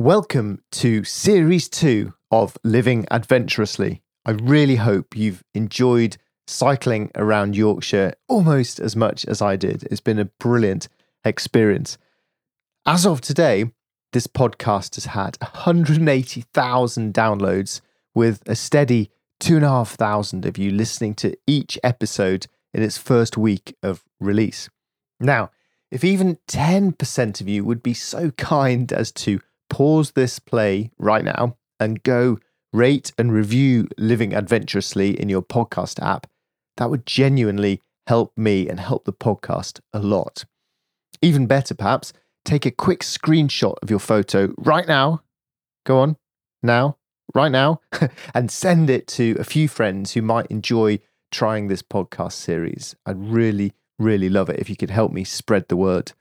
Welcome to Series 2 of Living Adventurously. I really hope you've enjoyed cycling around Yorkshire almost as much as I did. It's been a brilliant experience. As of today, this podcast has had 180,000 downloads with a steady 2,500 of you listening to each episode in its first week of release. Now, if even 10% of you would be so kind as to pause this play right now and go rate and review Living Adventurously in your podcast app, that would genuinely help me and help the podcast a lot. Even better, perhaps, take a quick screenshot of your photo right now. Go on, now, right now, and send it to a few friends who might enjoy trying this podcast series. I'd really, really love it if you could help me spread the word.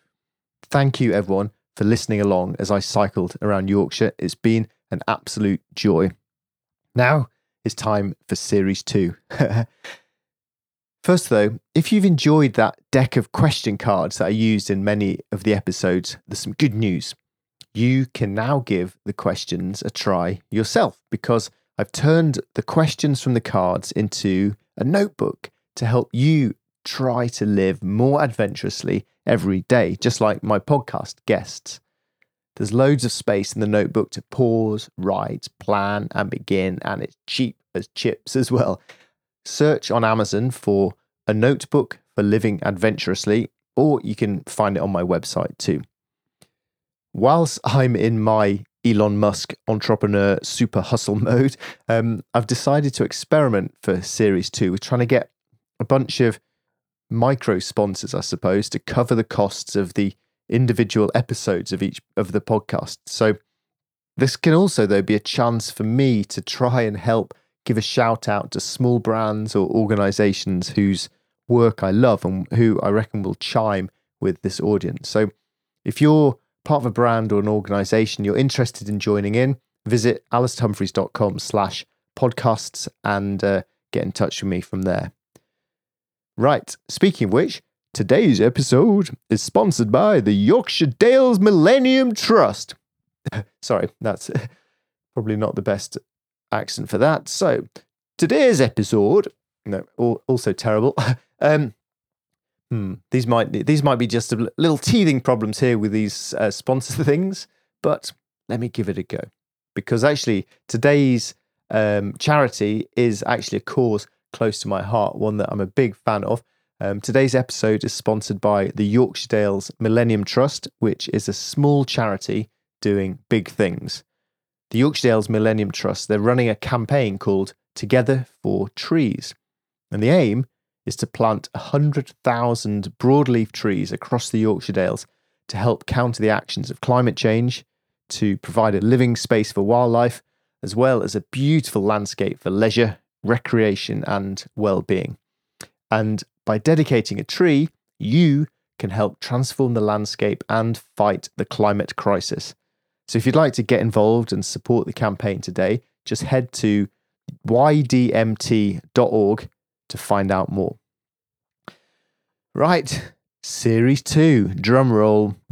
Thank you, everyone, for listening along as I cycled around Yorkshire. It's been an absolute joy. Now it's time for series two. First, though, if you've enjoyed that deck of question cards that I used in many of the episodes, there's some good news. You can now give the questions a try yourself because I've turned the questions from the cards into a notebook to help you try to live more adventurously every day, just like my podcast guests. There's loads of space in the notebook to pause, write, plan, and begin, and it's cheap as chips as well. Search on Amazon for a notebook for living adventurously, or you can find it on my website too. Whilst I'm in my Elon Musk entrepreneur super hustle mode, um, I've decided to experiment for series two with trying to get a bunch of micro sponsors, I suppose, to cover the costs of the individual episodes of each of the podcast. So this can also though be a chance for me to try and help give a shout out to small brands or organizations whose work I love and who I reckon will chime with this audience. So if you're part of a brand or an organization you're interested in joining in, visit alastairhumphreys.com slash podcasts and uh, get in touch with me from there. Right, speaking of which, today's episode is sponsored by the Yorkshire Dales Millennium Trust. Sorry, that's probably not the best accent for that. So, today's episode, no, also terrible. um, hmm, these might these might be just a little teething problems here with these uh, sponsor things, but let me give it a go because actually today's um, charity is actually a cause close to my heart, one that I'm a big fan of. Um, today's episode is sponsored by the Yorkshire Dales Millennium Trust, which is a small charity doing big things. The Yorkshire Dales Millennium Trust, they're running a campaign called Together for Trees. And the aim is to plant 100,000 broadleaf trees across the Yorkshire Dales to help counter the actions of climate change, to provide a living space for wildlife, as well as a beautiful landscape for leisure, recreation, and well being. And by dedicating a tree, you can help transform the landscape and fight the climate crisis. So if you'd like to get involved and support the campaign today, just head to ydmt.org to find out more. Right, series two, drum roll.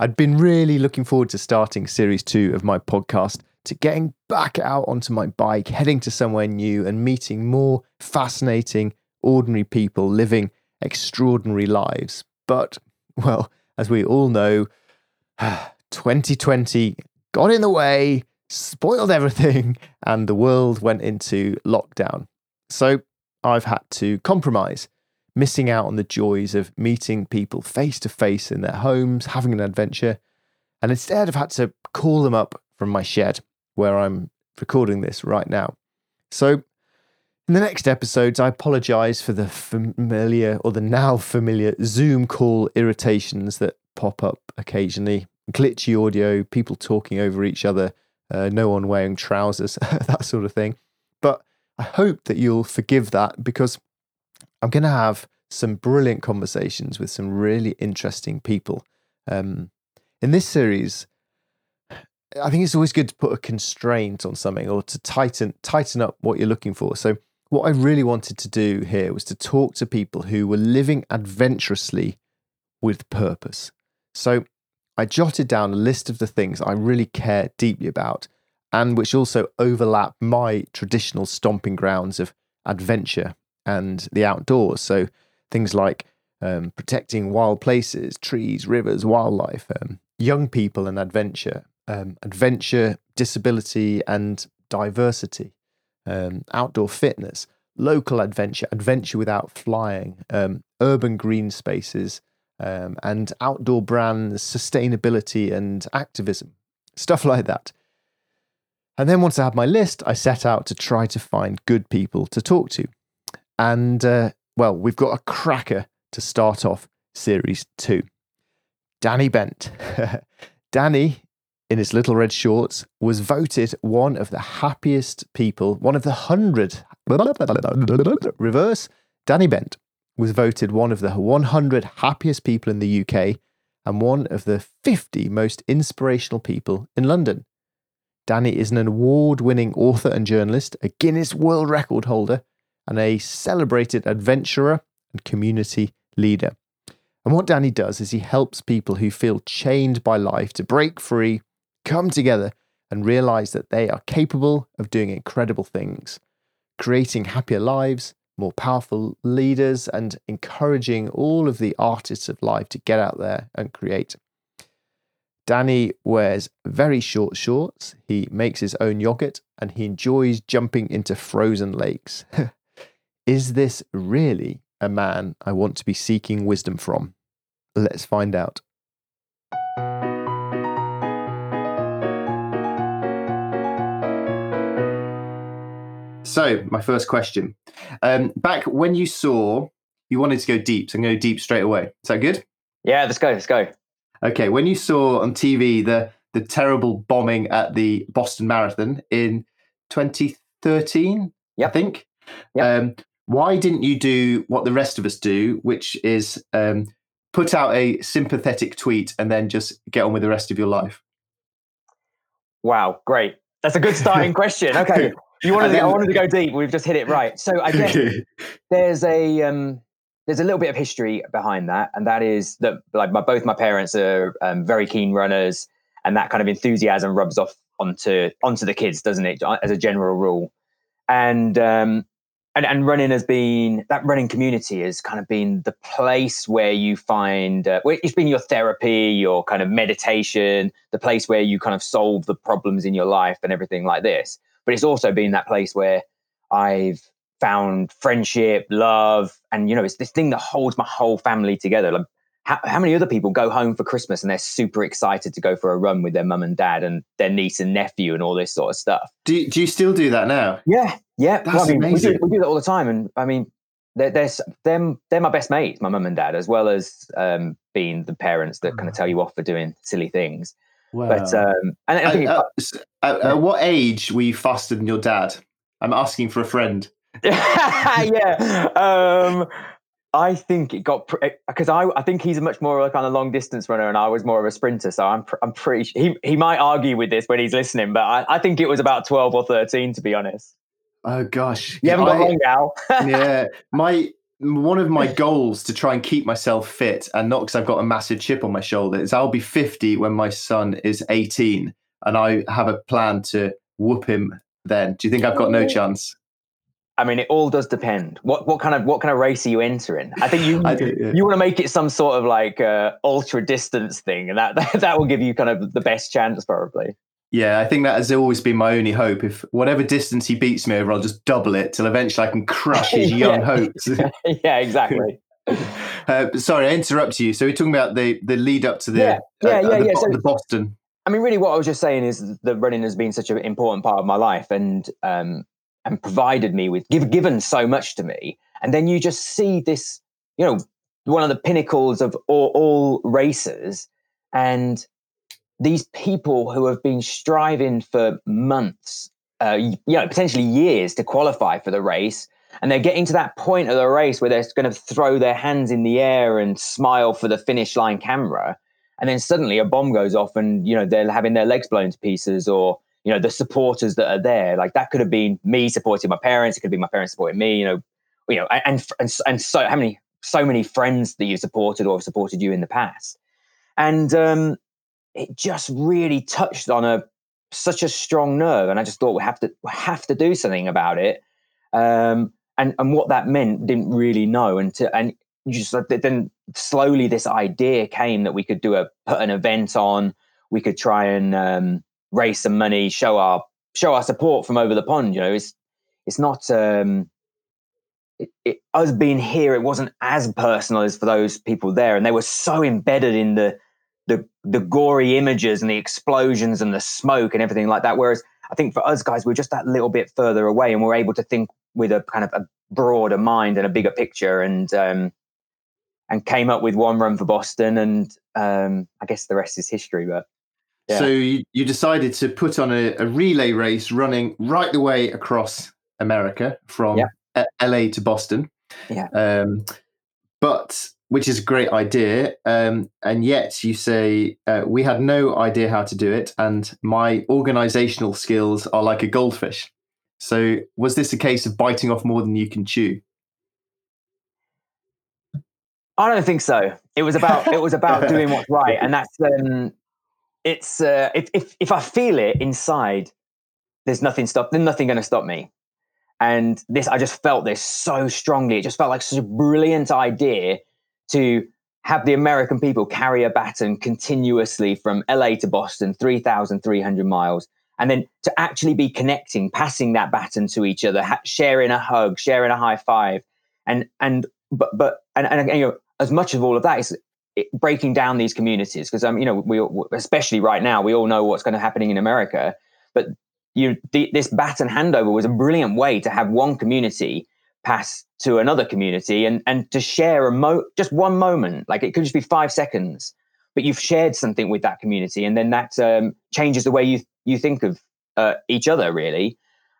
I'd been really looking forward to starting series two of my podcast to getting back out onto my bike, heading to somewhere new, and meeting more fascinating, ordinary people living extraordinary lives. But, well, as we all know, 2020 got in the way, spoiled everything, and the world went into lockdown. So I've had to compromise, missing out on the joys of meeting people face to face in their homes, having an adventure. And instead, I've had to call them up from my shed where I'm recording this right now. So, in the next episodes, I apologize for the familiar or the now familiar Zoom call irritations that pop up occasionally glitchy audio, people talking over each other, uh, no one wearing trousers, that sort of thing. But I hope that you'll forgive that because I'm going to have some brilliant conversations with some really interesting people. Um, in this series, I think it's always good to put a constraint on something or to tighten tighten up what you're looking for. So what I really wanted to do here was to talk to people who were living adventurously with purpose. So I jotted down a list of the things I really care deeply about and which also overlap my traditional stomping grounds of adventure and the outdoors. So things like um, protecting wild places, trees, rivers, wildlife, um, young people and adventure, um, adventure, disability and diversity, um, outdoor fitness, local adventure, adventure without flying, um, urban green spaces, um, and outdoor brands, sustainability and activism, stuff like that. And then once I had my list, I set out to try to find good people to talk to. And uh, well, we've got a cracker to start off series two. Danny Bent. Danny, in his little red shorts, was voted one of the happiest people, one of the hundred. Reverse. Danny Bent was voted one of the 100 happiest people in the UK and one of the 50 most inspirational people in London. Danny is an award winning author and journalist, a Guinness World Record holder, and a celebrated adventurer and community leader. And what Danny does is he helps people who feel chained by life to break free, come together, and realize that they are capable of doing incredible things, creating happier lives, more powerful leaders, and encouraging all of the artists of life to get out there and create. Danny wears very short shorts, he makes his own yogurt, and he enjoys jumping into frozen lakes. Is this really a man I want to be seeking wisdom from? Let's find out. So, my first question. Um, back when you saw you wanted to go deep, so I'm going to go deep straight away. Is that good? Yeah, let's go. Let's go. Okay, when you saw on TV the the terrible bombing at the Boston Marathon in 2013, yep. I think. Yep. Um, why didn't you do what the rest of us do, which is um, put out a sympathetic tweet and then just get on with the rest of your life? Wow, great. That's a good starting question. Okay. You wanted, then, to, I wanted to go deep. We've just hit it right. So I guess there's a um, there's a little bit of history behind that, and that is that like my, both my parents are um, very keen runners, and that kind of enthusiasm rubs off onto onto the kids, doesn't it? As a general rule, and um, and and running has been that running community has kind of been the place where you find uh, it's been your therapy, your kind of meditation, the place where you kind of solve the problems in your life and everything like this. But it's also been that place where I've found friendship, love, and you know, it's this thing that holds my whole family together. Like, how, how many other people go home for Christmas and they're super excited to go for a run with their mum and dad and their niece and nephew and all this sort of stuff? Do you, do you still do that now? Yeah, yeah. That's well, I mean, amazing. We do, we do that all the time, and I mean, they're they're them they're my best mates, my mum and dad, as well as um, being the parents that kind of tell you off for doing silly things. Wow. But um, and I think uh, at, at what age were you faster than your dad? I'm asking for a friend. yeah. Um, I think it got because I I think he's a much more like on a long distance runner and I was more of a sprinter. So I'm pr- I'm pretty he he might argue with this when he's listening, but I, I think it was about twelve or thirteen to be honest. Oh gosh, you haven't got long now. yeah, my one of my goals to try and keep myself fit and not because I've got a massive chip on my shoulder is I'll be 50 when my son is 18 and I have a plan to whoop him then. Do you think I've got no chance? I mean, it all does depend. What what kind of what kind of race are you entering? I think you I do, yeah. you want to make it some sort of like uh, ultra distance thing, and that, that that will give you kind of the best chance, probably. Yeah, I think that has always been my only hope. If whatever distance he beats me over, I'll just double it till eventually I can crush his young hopes. yeah, exactly. uh, sorry, I interrupt you. So we're talking about the the lead up to the yeah, yeah, uh, yeah, the, yeah. So, the Boston. I mean, really, what I was just saying is that running has been such an important part of my life, and um, and provided me with give, given so much to me and then you just see this you know one of the pinnacles of all, all races and these people who have been striving for months uh, you know potentially years to qualify for the race and they're getting to that point of the race where they're going to throw their hands in the air and smile for the finish line camera and then suddenly a bomb goes off and you know they're having their legs blown to pieces or you know the supporters that are there. Like that could have been me supporting my parents it could be my parents supporting me you know you know and and, and so how many so many friends that you've supported or have supported you in the past. And um it just really touched on a such a strong nerve, and I just thought we have to we have to do something about it. Um, and and what that meant didn't really know, and to, and just then slowly this idea came that we could do a put an event on, we could try and um, raise some money, show our show our support from over the pond. You know, it's it's not um, it, it, us being here. It wasn't as personal as for those people there, and they were so embedded in the the the gory images and the explosions and the smoke and everything like that. Whereas I think for us guys, we're just that little bit further away, and we're able to think with a kind of a broader mind and a bigger picture, and um, and came up with one run for Boston, and um, I guess the rest is history. But yeah. so you, you decided to put on a, a, relay race running right the way across America from yeah. LA to Boston. Yeah. Um, but which is a great idea. Um, and yet you say, uh, we had no idea how to do it, and my organizational skills are like a goldfish. So, was this a case of biting off more than you can chew? I don't think so. It was about it was about doing what's right, and that's um, it's uh, if if if I feel it inside, there's nothing stop. There's nothing going to stop me. And this, I just felt this so strongly. It just felt like such a brilliant idea to have the American people carry a baton continuously from LA to Boston, 3,300 miles, and then to actually be connecting, passing that baton to each other, ha- sharing a hug, sharing a high five, and and but but and, and, and you know as much of all of that is breaking down these communities because um you know we especially right now we all know what's going to happening in America, but you the, this baton handover was a brilliant way to have one community pass to another community and and to share a mo just one moment. Like it could just be five seconds but you've shared something with that community and then that um, changes the way you you think of uh, each other really.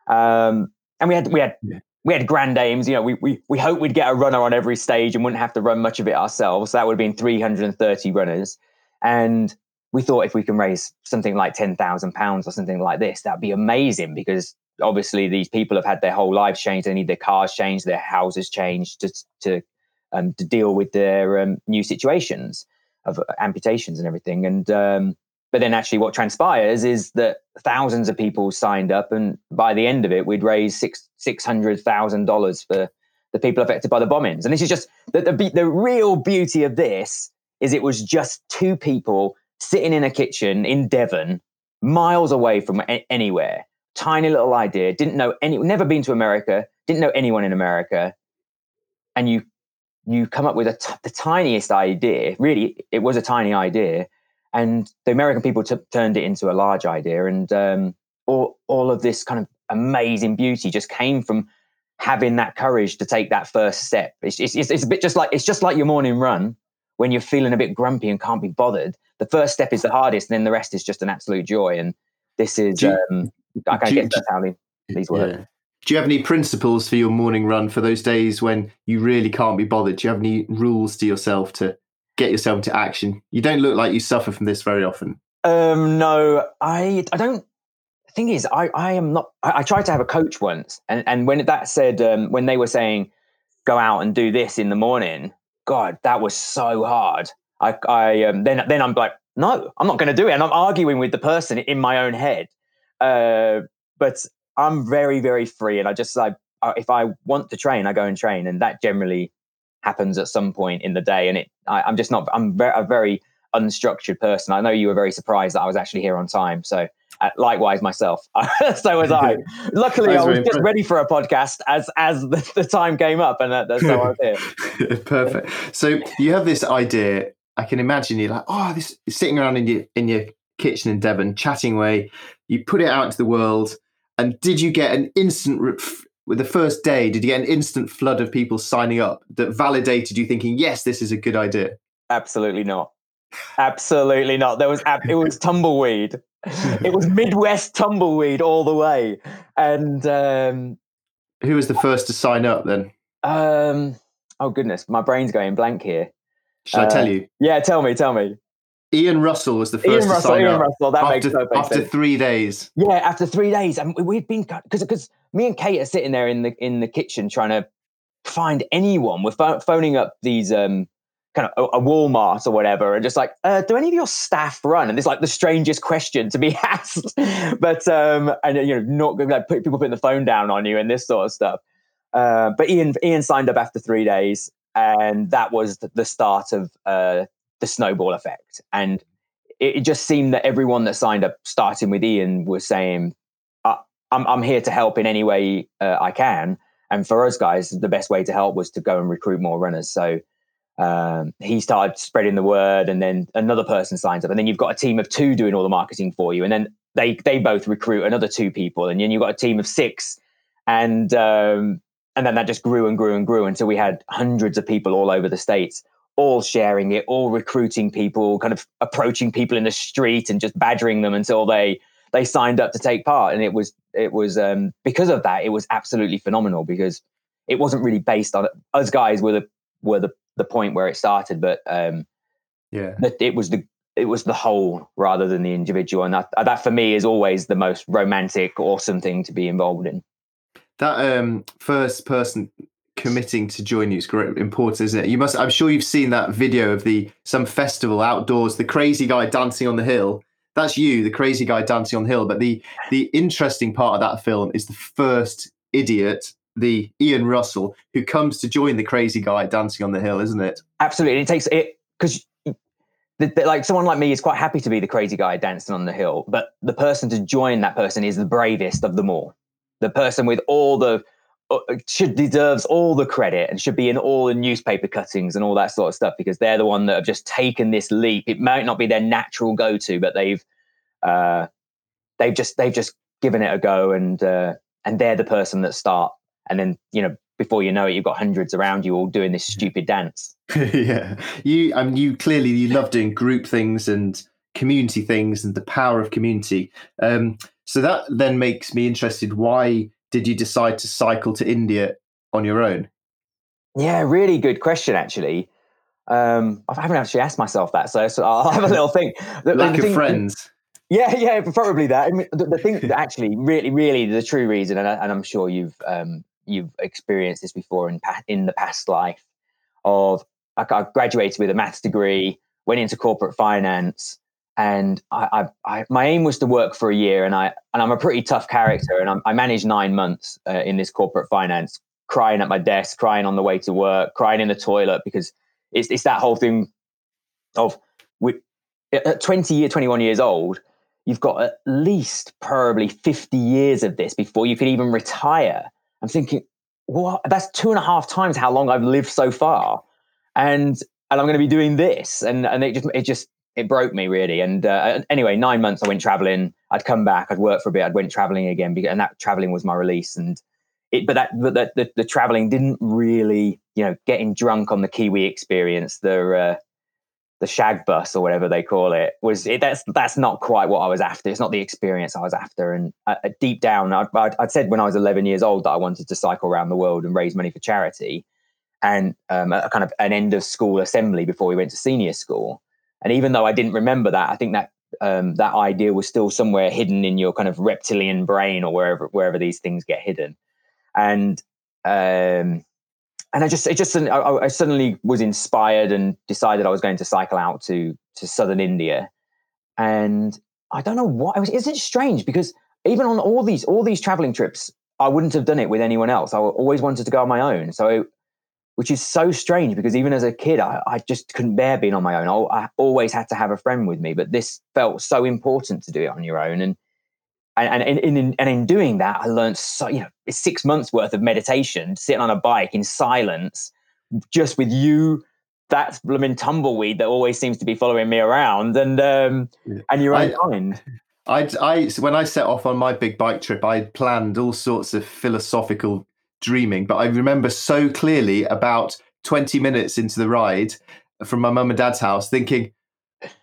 Um, and we had we had yeah. we had grand aims you know we, we we hope we'd get a runner on every stage and wouldn't have to run much of it ourselves. So that would have been 330 runners. And we thought if we can raise something like 10,000 pounds or something like this that'd be amazing because obviously these people have had their whole lives changed. They need their cars changed, their houses changed to to um, to deal with their um, new situations of uh, amputations and everything. And um, but then actually, what transpires is that thousands of people signed up, and by the end of it, we'd raised six six hundred thousand dollars for the people affected by the bombings. And this is just the, the the real beauty of this is it was just two people sitting in a kitchen in Devon, miles away from anywhere tiny little idea, didn't know any, never been to America, didn't know anyone in America, and you you come up with a t- the tiniest idea. Really, it was a tiny idea, and the American people t- turned it into a large idea, and um, all all of this kind of amazing beauty just came from having that courage to take that first step. It's, it's, it's a bit just like it's just like your morning run when you're feeling a bit grumpy and can't be bothered. The first step is the hardest, and then the rest is just an absolute joy. And this is um, I get that's how these work. Yeah. Do you have any principles for your morning run for those days when you really can't be bothered? Do you have any rules to yourself to get yourself into action? You don't look like you suffer from this very often. Um, no, I I don't. The thing is, I I am not. I, I tried to have a coach once, and and when that said, um, when they were saying, go out and do this in the morning, God, that was so hard. I I um, then then I'm like, no, I'm not going to do it, and I'm arguing with the person in my own head uh, but I'm very, very free, and I just like if I want to train, I go and train, and that generally happens at some point in the day. And it, I, am just not. I'm very, a very unstructured person. I know you were very surprised that I was actually here on time. So uh, likewise, myself. so was I. Luckily, I was just ready for a podcast as as the, the time came up, and that, that's how I was here. Perfect. So you have this idea. I can imagine you like, oh, this sitting around in your in your kitchen in Devon, chatting away. You put it out into the world, and did you get an instant? With the first day, did you get an instant flood of people signing up that validated you thinking, yes, this is a good idea? Absolutely not. Absolutely not. There was it was tumbleweed. It was Midwest tumbleweed all the way. And um, who was the first to sign up then? Um, oh goodness, my brain's going blank here. Should uh, I tell uh, you? Yeah, tell me, tell me. Ian Russell was the first Ian to Russell, sign Ian up Russell, that after, makes after sense. three days. Yeah, after three days, and we'd been because because me and Kate are sitting there in the in the kitchen trying to find anyone. We're phoning up these um kind of a, a Walmart or whatever, and just like, uh, do any of your staff run? And it's like the strangest question to be asked, but um, and you know, not like put, people putting the phone down on you and this sort of stuff. Uh, but Ian Ian signed up after three days, and that was the start of uh, the snowball effect. And it, it, just seemed that everyone that signed up, starting with Ian, was saying, uh, "I'm I'm here to help in any way uh, I can." And for us guys, the best way to help was to go and recruit more runners. So um, he started spreading the word, and then another person signs up, and then you've got a team of two doing all the marketing for you, and then they they both recruit another two people, and then you've got a team of six, and um, and then that just grew and grew and grew until we had hundreds of people all over the states, all sharing it, all recruiting people, kind of approaching people in the street and just badgering them until they they signed up to take part, and it was it was um, because of that, it was absolutely phenomenal because it wasn't really based on us guys were the were the the point where it started, but um, yeah, it was the it was the whole rather than the individual, and that that for me is always the most romantic, awesome thing to be involved in. That um, first person committing to join you is great important, isn't it? You must. I'm sure you've seen that video of the some festival outdoors, the crazy guy dancing on the hill. That's you, the crazy guy dancing on the hill. But the the interesting part of that film is the first idiot the Ian Russell who comes to join the crazy guy dancing on the hill, isn't it? Absolutely. It takes it because like someone like me is quite happy to be the crazy guy dancing on the hill, but the person to join that person is the bravest of them all. The person with all the should deserves all the credit and should be in all the newspaper cuttings and all that sort of stuff because they're the one that have just taken this leap. It might not be their natural go to, but they've uh, they've just they've just given it a go and uh, and they're the person that start and then you know before you know it, you've got hundreds around you all doing this stupid dance. yeah, you. I mean, you clearly you love doing group things and community things and the power of community. Um, so that then makes me interested. Why did you decide to cycle to India on your own? Yeah, really good question, actually. Um, I haven't actually asked myself that, so, so I'll have a little think. The, Lack the of friends. Yeah, yeah, probably that. I mean, the, the thing that actually, really, really, the true reason, and, I, and I'm sure you've um, you've experienced this before in in the past life of I, I graduated with a maths degree, went into corporate finance, and I, I, I, my aim was to work for a year, and I and I'm a pretty tough character, and I'm, i managed nine months uh, in this corporate finance, crying at my desk, crying on the way to work, crying in the toilet because it's it's that whole thing of with at 20 year 21 years old you've got at least probably 50 years of this before you could even retire I'm thinking, what? That's two and a half times how long I've lived so far, and and I'm going to be doing this, and and it just it just it broke me really. And uh, anyway, nine months I went traveling. I'd come back. I'd work for a bit. I'd went traveling again, and that traveling was my release. And it, but that but the, the, the traveling didn't really, you know, getting drunk on the Kiwi experience. The uh, the shag bus or whatever they call it was it, that's that's not quite what I was after. It's not the experience I was after. And uh, uh deep down, I, would said when I was 11 years old that I wanted to cycle around the world and raise money for charity, and um, a kind of an end of school assembly before we went to senior school. And even though I didn't remember that, I think that um, that idea was still somewhere hidden in your kind of reptilian brain or wherever wherever these things get hidden. And um, and I just, it just, I, I, suddenly was inspired and decided I was going to cycle out to to southern India, and I don't know was, isn't it strange because even on all these all these traveling trips, I wouldn't have done it with anyone else. I always wanted to go on my own. So, which is so strange because even as a kid, I, I just couldn't bear being on my own. I, I always had to have a friend with me, but this felt so important to do it on your own. And and, and, in, and in doing that, I learned so, you know, six months worth of meditation, sitting on a bike in silence, just with you, that blooming tumbleweed that always seems to be following me around and, um, and your own I, mind. I, I, when I set off on my big bike trip, I planned all sorts of philosophical dreaming, but I remember so clearly about 20 minutes into the ride from my mum and dad's house thinking,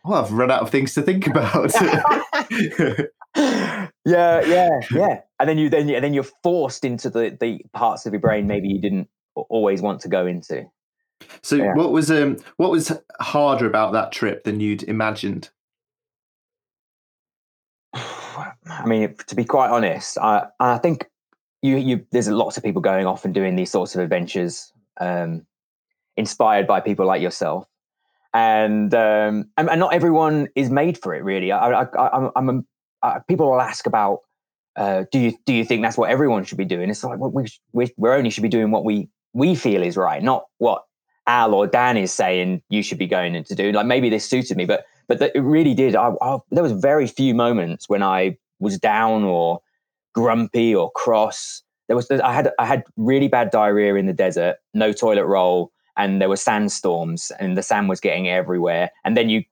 oh, I've run out of things to think about. yeah, yeah, yeah. And then you then and then you're forced into the the parts of your brain maybe you didn't always want to go into. So yeah. what was um what was harder about that trip than you'd imagined? I mean, to be quite honest, I I think you you there's lots of people going off and doing these sorts of adventures, um, inspired by people like yourself. and um, and, and not everyone is made for it. Really, I, I, I, I'm, a, uh, people will ask about. Uh, do you do you think that's what everyone should be doing? It's like well, we we we only should be doing what we we feel is right, not what Al or Dan is saying you should be going in to do. Like maybe this suited me, but but it really did. I, I, there was very few moments when I was down or grumpy or cross. There was I had I had really bad diarrhea in the desert, no toilet roll, and there were sandstorms, and the sand was getting everywhere. And then you,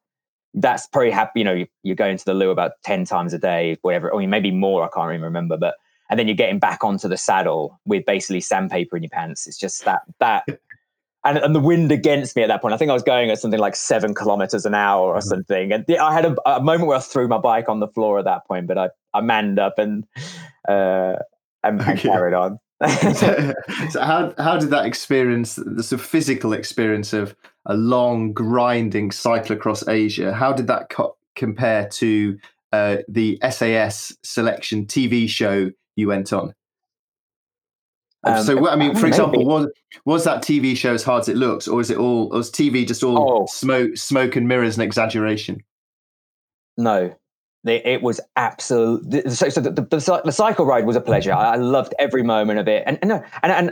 that's probably happy. You know, you're going to the loo about ten times a day, whatever. I mean, maybe more. I can't even remember, but and then you're getting back onto the saddle with basically sandpaper in your pants. It's just that that and, and the wind against me at that point. I think I was going at something like seven kilometers an hour or mm-hmm. something. And I had a, a, moment where I threw my bike on the floor at that point, but I, I manned up and, uh, and, okay. and carried on. so, so, how how did that experience, the sort of physical experience of a long grinding cycle across Asia, how did that co- compare to uh, the SAS selection TV show you went on? Um, so, I mean, for example, was was that TV show as hard as it looks, or is it all? was TV just all oh. smoke, smoke and mirrors and exaggeration? No, it was absolute. So, so the, the, the, cycle ride was a pleasure. I loved every moment of it, and and and and.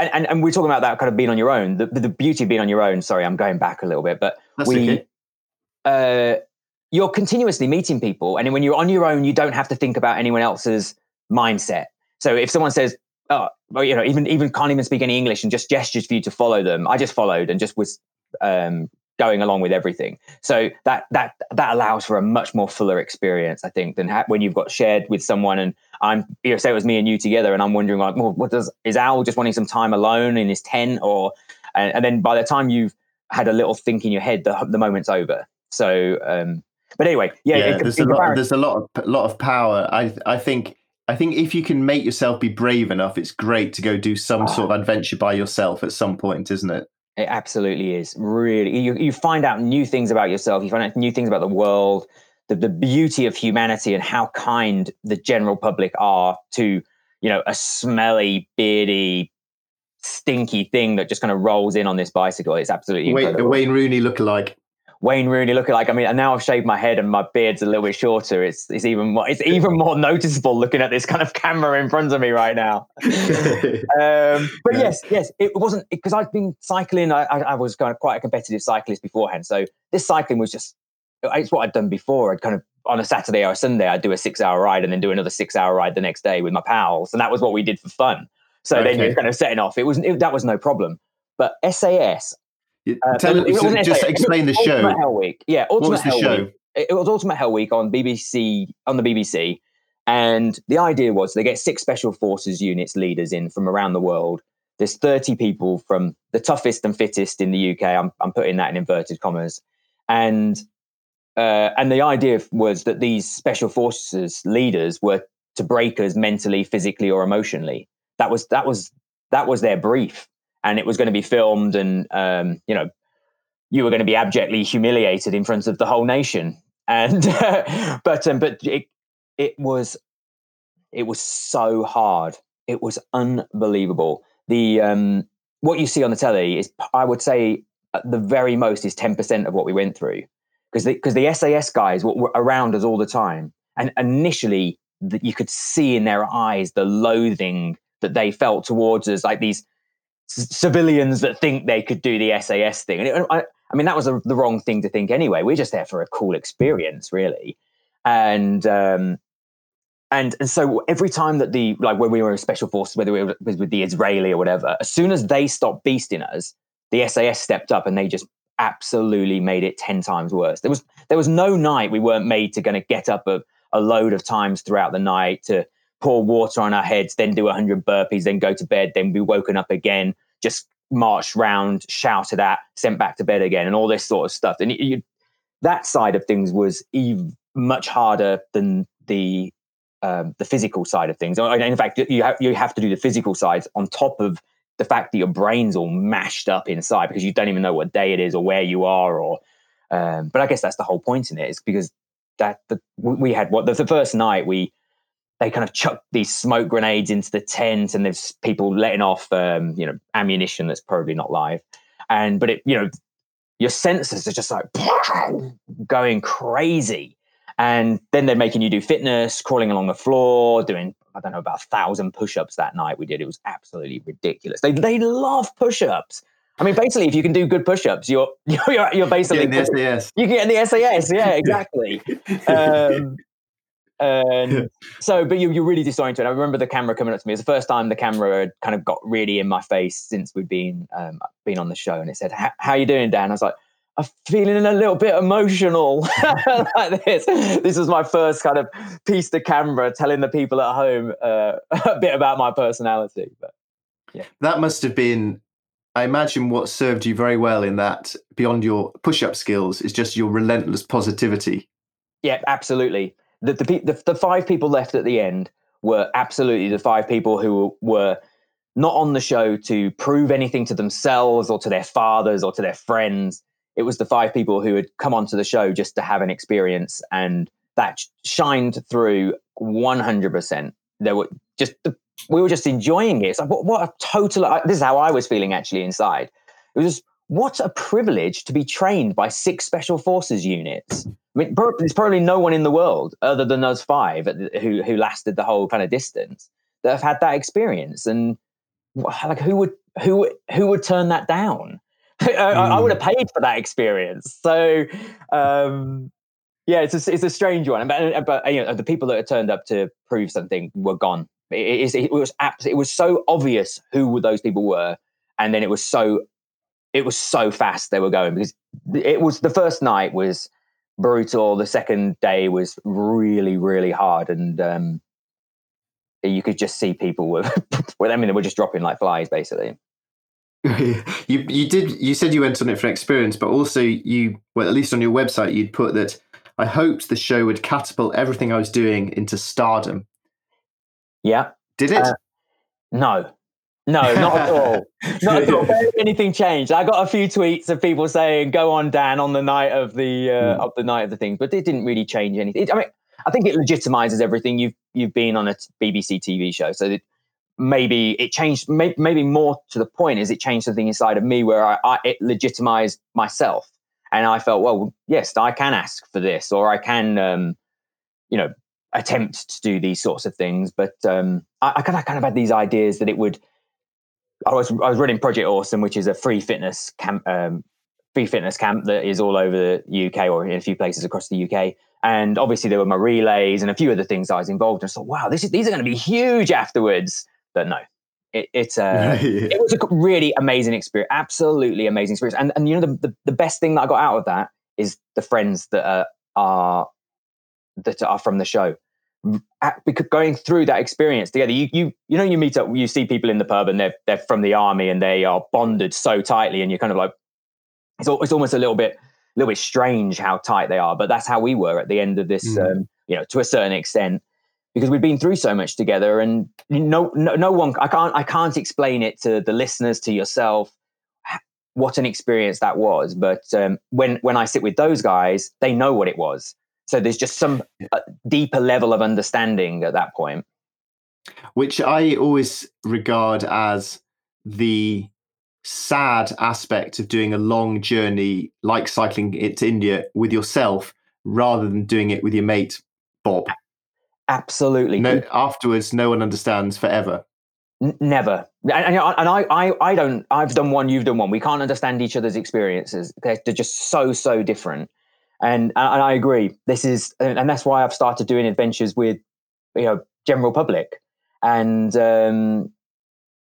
And, and, we're talking about that kind of being on your own. The, the beauty of being on your own. Sorry, I'm going back a little bit, but That's we, okay. uh, you're continuously meeting people, and when you're on your own, you don't have to think about anyone else's mindset. So if someone says, oh, well, you know, even even can't even speak any English and just gestures for you to follow them. I just followed and just was um, going along with everything. So that that that allows for a much more fuller experience, I think, than ha- when you've got shared with someone and I'm you know, say it was me and you together, and I'm wondering like, well, what does is Al just wanting some time alone in his tent, or and, and then by the time you've had a little think in your head, the the moment's over. So. um but anyway, yeah, yeah it, there's, a lot, there's a lot of lot of power. I I think I think if you can make yourself be brave enough, it's great to go do some oh. sort of adventure by yourself at some point, isn't it? It absolutely is. Really, you you find out new things about yourself. You find out new things about the world, the, the beauty of humanity, and how kind the general public are to you know a smelly, beardy, stinky thing that just kind of rolls in on this bicycle. It's absolutely Wayne, Wayne Rooney look alike. Wayne Rooney looking like. I mean, and now I've shaved my head and my beard's a little bit shorter. It's it's even more it's even more noticeable looking at this kind of camera in front of me right now. um, but yes, yes, it wasn't because I've been cycling. I, I, was kind of quite a competitive cyclist beforehand, so this cycling was just it's what I'd done before. I'd kind of on a Saturday or a Sunday, I'd do a six-hour ride and then do another six-hour ride the next day with my pals, and that was what we did for fun. So okay. then you're kind of setting off. It was it, that was no problem. But SAS, uh, Tell, so just explain the show. Ultimate Hell Week. Yeah, Ultimate what was the Hell show? Week. It was Ultimate Hell Week on BBC on the BBC, and the idea was they get six special forces units leaders in from around the world. There's 30 people from the toughest and fittest in the UK. I'm, I'm putting that in inverted commas, and uh, and the idea was that these special forces leaders were to break us mentally, physically, or emotionally. That was that was that was their brief and it was going to be filmed and um, you know you were going to be abjectly humiliated in front of the whole nation. And uh, but um, but it it was it was so hard. It was unbelievable. The um what you see on the telly is i would say the very most is 10% of what we went through. Because because the, the, SAS guys were, were, around us all the time. And initially that you could see in their eyes the loathing that they felt towards us like these civilians that think they could do the SAS thing. And it, I, I, mean, that was a, the wrong thing to think anyway. We're just there for a cool experience, really. And um, and and so every time that the like when we were in special forces, whether we were with the Israeli or whatever, as soon as they stopped beasting us, the SAS stepped up and they just absolutely made it ten times worse. There was there was no night we weren't made to going to get up a, a load of times throughout the night to pour water on our heads, then do 100 burpees, then go to bed, then be woken up again, just marched round, shouted at, sent back to bed again, and all this sort of stuff. And you, that side of things was even much harder than the um, the physical side of things. In fact, you have, you have to do the physical sides on top of the fact that your brain's all mashed up inside because you don't even know what day it is or where you are. Or, um, but I guess that's the whole point in it is because that the, we had what the, the first night we they kind of chuck these smoke grenades into the tent and there's people letting off um, you know ammunition that's probably not live and but it you know your senses are just like going crazy. And then they're making you do fitness, crawling along the floor, doing, I don't know, about a thousand push ups that night we did. It was absolutely ridiculous. They, they love push ups. I mean, basically, if you can do good push ups, you're, you're, you're basically. Getting the SAS. You get in the SAS. Yeah, exactly. um, and so, but you, you're really disoriented. I remember the camera coming up to me. It's the first time the camera had kind of got really in my face since we'd been um, been on the show, and it said, "How are you doing, Dan?" I was like, "I'm feeling a little bit emotional like this." This was my first kind of piece to camera, telling the people at home uh, a bit about my personality. But yeah, that must have been. I imagine what served you very well in that, beyond your push-up skills, is just your relentless positivity. Yeah, absolutely the, the, the, the five people left at the end were absolutely the five people who were not on the show to prove anything to themselves or to their fathers or to their friends. It was the five people who had come onto the show just to have an experience, and that shined through 100%. There were just we were just enjoying it. It's like what, what a total. This is how I was feeling actually inside. It was just what a privilege to be trained by six special forces units. I mean, there's probably no one in the world other than those five who who lasted the whole kind of distance that have had that experience. And like, who would who who would turn that down? I, mm. I, would have hmm. paid for that experience. So, um, yeah, it's a, it's a strange one. But, but you know, the people that had turned up to prove something were gone. It, it, it was it was so obvious who those people were, and then it was so it was so fast they were going because it was the first night was brutal. The second day was really, really hard, and um, you could just see people were. well, I mean, they were just dropping like flies, basically. you you did you said you went on it for an experience, but also you well at least on your website you'd put that I hoped the show would catapult everything I was doing into stardom. Yeah. Did it? Uh, no, no, not at all. Not at all. Anything changed? I got a few tweets of people saying, "Go on, Dan," on the night of the uh, mm. of the night of the things, but it didn't really change anything. It, I mean, I think it legitimizes everything. You've you've been on a BBC TV show, so maybe it changed. Maybe, maybe more to the point is it changed something inside of me where I, I it legitimized myself, and I felt, well, yes, I can ask for this, or I can, um, you know, attempt to do these sorts of things. But um, I, I kind of kind of had these ideas that it would I was I was running Project Awesome, which is a free fitness camp, um, free fitness camp that is all over the UK or in a few places across the UK. And obviously there were my relays and a few other things I was involved in. I thought, wow, this is, these are going to be huge afterwards. But no, it, it's a yeah. it was a really amazing experience, absolutely amazing experience. And and you know the, the, the best thing that I got out of that is the friends that are, are that are from the show because going through that experience together, you you you know you meet up, you see people in the pub and they're they're from the army and they are bonded so tightly, and you're kind of like it's it's almost a little bit a little bit strange how tight they are, but that's how we were at the end of this, mm. um, you know, to a certain extent because we've been through so much together, and no, no no one I can't I can't explain it to the listeners to yourself what an experience that was, but um, when when I sit with those guys, they know what it was so there's just some uh, deeper level of understanding at that point. Which I always regard as the sad aspect of doing a long journey like cycling it to India with yourself rather than doing it with your mate Bob. Absolutely. No, afterwards, no one understands forever. N- never. And, and, and I, I, I don't. I've done one. You've done one. We can't understand each other's experiences. They're, they're just so so different. And and I agree. This is and that's why I've started doing adventures with you know general public, and um,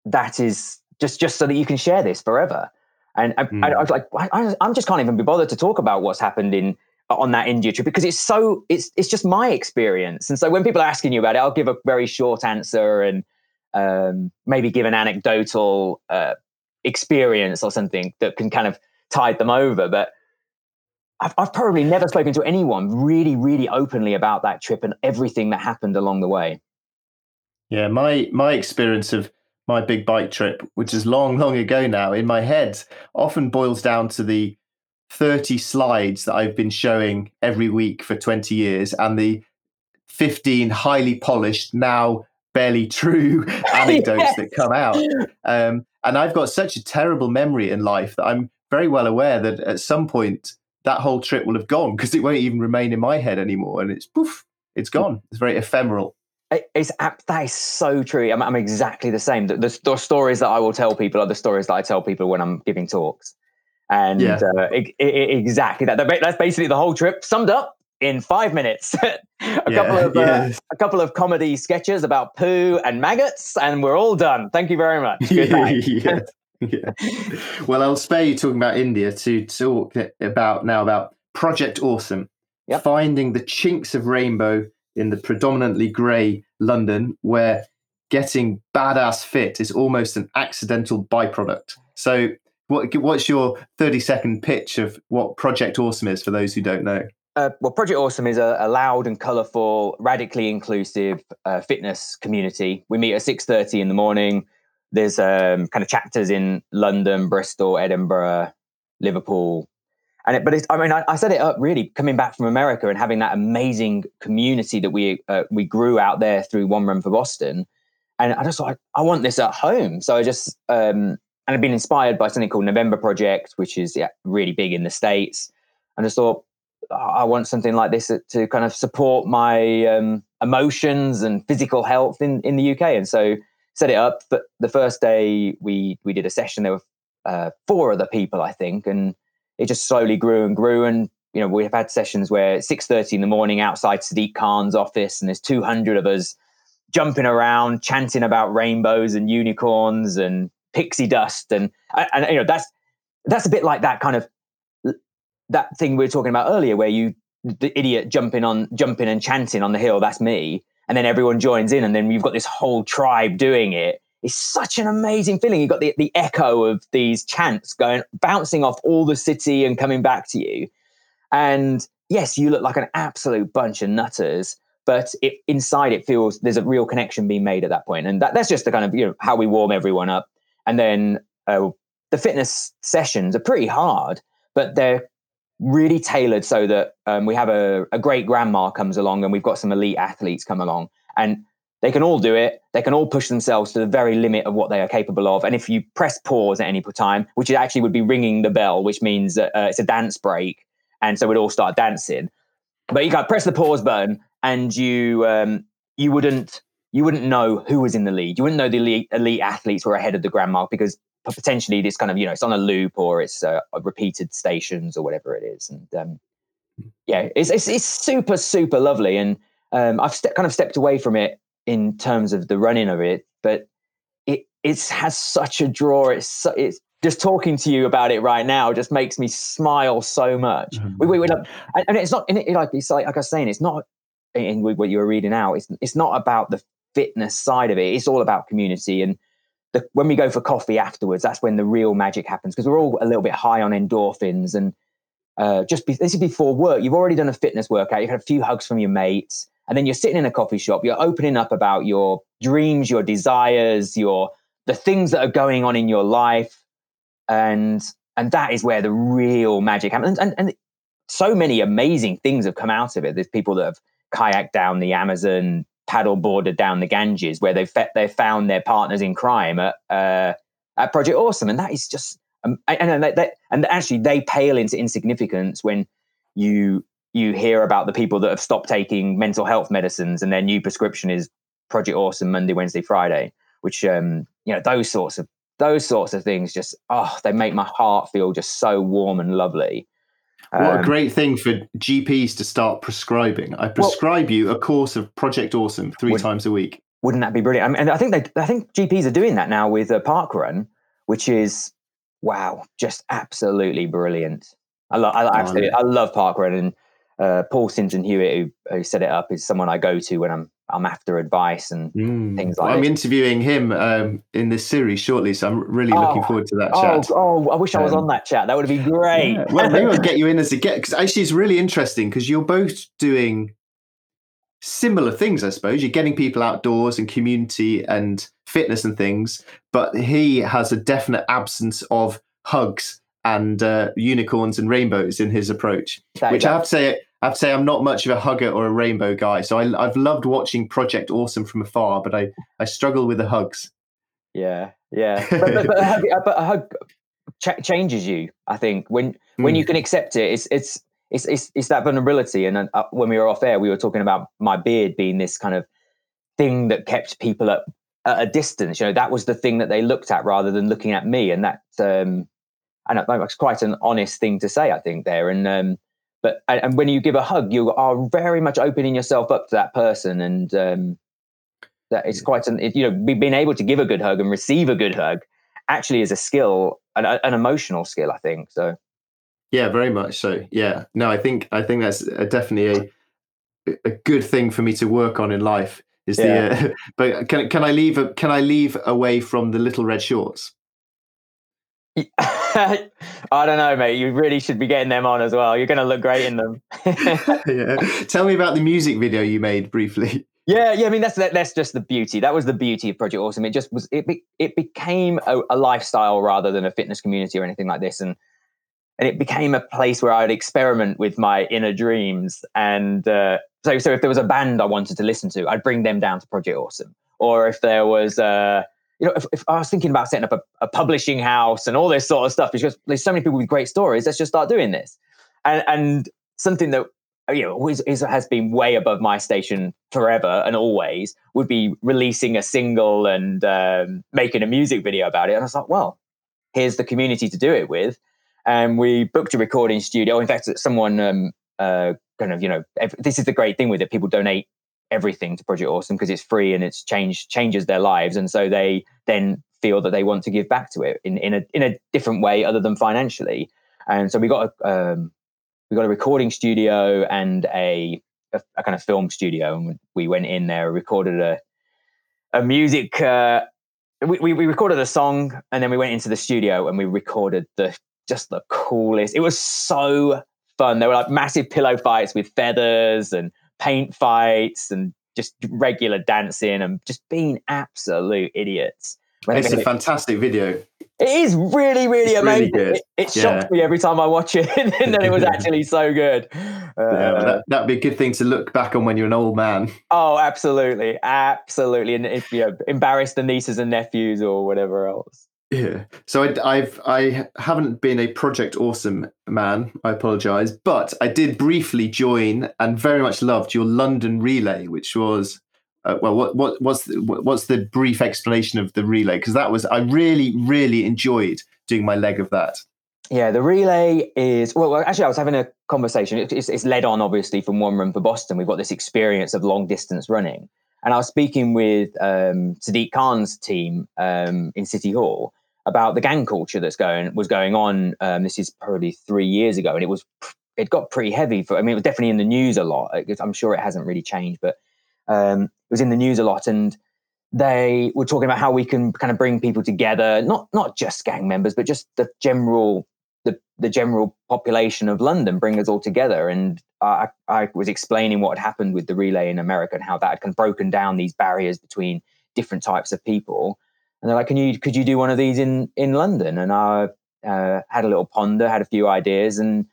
that is just just so that you can share this forever. And I, mm. I, I was like, I, I just can't even be bothered to talk about what's happened in on that India trip because it's so it's it's just my experience. And so when people are asking you about it, I'll give a very short answer and um, maybe give an anecdotal uh, experience or something that can kind of tide them over. But I've, I've probably never spoken to anyone really, really openly about that trip and everything that happened along the way. Yeah, my my experience of my big bike trip, which is long, long ago now, in my head, often boils down to the 30 slides that I've been showing every week for 20 years and the 15 highly polished, now barely true anecdotes yes. that come out. Um, and I've got such a terrible memory in life that I'm very well aware that at some point that whole trip will have gone because it won't even remain in my head anymore, and it's poof, it's gone. It's very ephemeral. It's that is so true. I'm, I'm exactly the same. The, the, the, stories that I will tell people are the stories that I tell people when I'm giving talks, and yeah. uh, it, it, exactly that. That's basically the whole trip summed up in five minutes. a yeah, couple of uh, a couple of comedy sketches about poo and maggots, and we're all done. Thank you very much. Good night. Yeah. Well, I'll spare you talking about India to talk about now about Project Awesome, yep. finding the chinks of rainbow in the predominantly grey London, where getting badass fit is almost an accidental byproduct. So, what, what's your 30 second pitch of what Project Awesome is for those who don't know? Uh, well, Project Awesome is a, a loud and colourful, radically inclusive uh, fitness community. We meet at six thirty in the morning. There's um, kind of chapters in London, Bristol, Edinburgh, Liverpool, and it, but it's, I mean, I, I, set it up really coming back from America and having that amazing community that we uh, we grew out there through One Run for Boston, and I just thought I, I want this at home. So I just um, and I've been inspired by something called November Project, which is yeah, really big in the states. And I just thought I want something like this to kind of support my um, emotions and physical health in in the UK. And so set it up. But the first day we we did a session, there were uh, four other people, I think, and it just slowly grew and grew. And you know, we've had sessions where six thirty in the morning outside Sadiq Khan's office, and there's two hundred of us jumping around, chanting about rainbows and unicorns and pixie dust, and and you know that's that's a bit like that kind of that thing we were talking about earlier, where you the idiot jumping on jumping and chanting on the hill. That's me, and then everyone joins in, and then you've got this whole tribe doing it it's such an amazing feeling. You've got the, the echo of these chants going bouncing off all the city and coming back to you. And yes, you look like an absolute bunch of nutters, but it, inside it feels there's a real connection being made at that point. And that, that's just the kind of you know how we warm everyone up. And then uh, the fitness sessions are pretty hard, but they're really tailored so that um, we have a, a great grandma comes along and we've got some elite athletes come along and they can all do it. They can all push themselves to the very limit of what they are capable of. And if you press pause at any time, which actually would be ringing the bell, which means uh, it's a dance break, and so we'd all start dancing. But you can press the pause button, and you um, you wouldn't you wouldn't know who was in the lead. You wouldn't know the elite, elite athletes were ahead of the grandma because potentially this kind of you know it's on a loop or it's uh, repeated stations or whatever it is. And um, yeah, it's, it's, it's super super lovely. And um, I've ste- kind of stepped away from it in terms of the running of it, but it it has such a draw. It's it's just talking to you about it right now just makes me smile so much. Mm-hmm. We, we, we and it's not it, like it's like, like I was saying, it's not in what you were reading out. It's it's not about the fitness side of it. It's all about community and. The, when we go for coffee afterwards, that's when the real magic happens because we're all a little bit high on endorphins and uh, just be, this is before work. You've already done a fitness workout. You've had a few hugs from your mates. And then you're sitting in a coffee shop. You're opening up about your dreams your desires your the things that are going on in your life. And and that is where the real magic happens. And, and, and so many amazing things have come out of it. There's people that have kayaked down the amazon paddle boarded down the ganges where they've they've found their partners in crime at uh, at project awesome and that is just um, and, and, they, and actually they pale into insignificance when you you hear about the people that have stopped taking mental health medicines and their new prescription is Project Awesome Monday, Wednesday, Friday, which um, you know, those sorts of those sorts of things just oh, they make my heart feel just so warm and lovely. What um, a great thing for GPs to start prescribing. I prescribe well, you a course of Project Awesome three times a week. Wouldn't that be brilliant? I mean, and I think they, I think GPs are doing that now with a Park Run, which is wow, just absolutely brilliant. I love, I, actually, I love Park Run, and uh, Paul Sinton Hewitt, who, who, set it up, is someone I go to when I'm I'm after advice and mm. things like. Well, I'm interviewing him um, in this series shortly, so I'm really oh, looking forward to that oh, chat. Oh, I wish I was um, on that chat. That would be great. Yeah. Well, maybe I'll get you in as a get because actually it's really interesting because you're both doing similar things, I suppose. You're getting people outdoors and community and fitness and things, but he has a definite absence of hugs and uh, unicorns and rainbows in his approach, which I have to say, I have to say, I'm not much of a hugger or a rainbow guy. So I, have loved watching Project Awesome from afar, but I, I struggle with the hugs. Yeah, yeah, but, but, but, a hug, but, a hug, ch- changes you. I think when when you hmm. can accept it, it's it's it's it's, it's that vulnerability. And uh, when we were off air, we were talking about my beard being this kind of thing that kept people at, at a distance. You know, that was the thing that they looked at rather than looking at me, and that um, I know that's quite an honest thing to say. I think there, and um, but and when you give a hug, you are very much opening yourself up to that person, and um, that it's quite an it, you know being able to give a good hug and receive a good hug actually is a skill, an, an emotional skill. I think so. Yeah, very much so. Yeah, no, I think I think that's a, definitely a a good thing for me to work on in life. Is yeah. the uh, but can can I leave a, can I leave away from the little red shorts? I don't know, mate. You really should be getting them on as well. You're going to look great in them. yeah. Tell me about the music video you made briefly. Yeah, yeah. I mean, that's that's just the beauty. That was the beauty of Project Awesome. It just was. It be, it became a, a, lifestyle rather than a fitness community or anything like this, and and it became a place where I'd experiment with my inner dreams. And uh, so, so if there was a band I wanted to listen to, I'd bring them down to Project Awesome. Or if there was uh, you know, if, if, I was thinking about setting up a, a, publishing house and all this sort of stuff, because there's so many people with great stories, let's just start doing this. And, and something that you know always is, has been way above my station forever and always would be releasing a single and um, making a music video about it. And I was like, well, here's the community to do it with. And we booked a recording studio. In fact, someone um, uh, kind of, you know, this is the great thing with it. People donate everything to Project Awesome because it's free and it's changed changes their lives, and so they then feel that they want to give back to it in in a in a different way other than financially. And so we got a um, we got a recording studio and a, a, a kind of film studio, and we went in there, recorded a a music. Uh, we, we, we recorded a song, and then we went into the studio and we recorded the just the coolest. It was so fun. There were like massive pillow fights with feathers and paint fights and just regular dancing and just being absolute idiots. It's a fantastic video. It is really, really it's amazing. Really it, it yeah. shocks me every time I watch it, and then it was actually so good. Uh, yeah, that, would be a good thing to look back on when you're an old man. Oh, absolutely, absolutely, and if you know, embarrass the nieces and nephews or whatever else. Yeah. So I, I've I haven't been a Project Awesome man. I apologise, but I did briefly join and very much loved your London relay, which was uh, well, what what what's the, what's the brief explanation of the relay? Because that was I really really enjoyed doing my leg of that. Yeah, the relay is well. Actually, I was having a conversation. It's, it's led on obviously from One Run for Boston. We've got this experience of long distance running, and I was speaking with um, Sadiq Khan's team um, in City Hall about the gang culture that's going was going on. Um, this is probably three years ago, and it was it got pretty heavy. For I mean, it was definitely in the news a lot. I'm sure it hasn't really changed, but um, it was in the news a lot, and they were talking about how we can kind of bring people together, not not just gang members, but just the general the the general population of London, bring us all together. And I, I was explaining what had happened with the relay in America and how that had kind of broken down these barriers between different types of people and they're like, "Can you could you do one of these in in London?" And I uh, had a little ponder, had a few ideas, and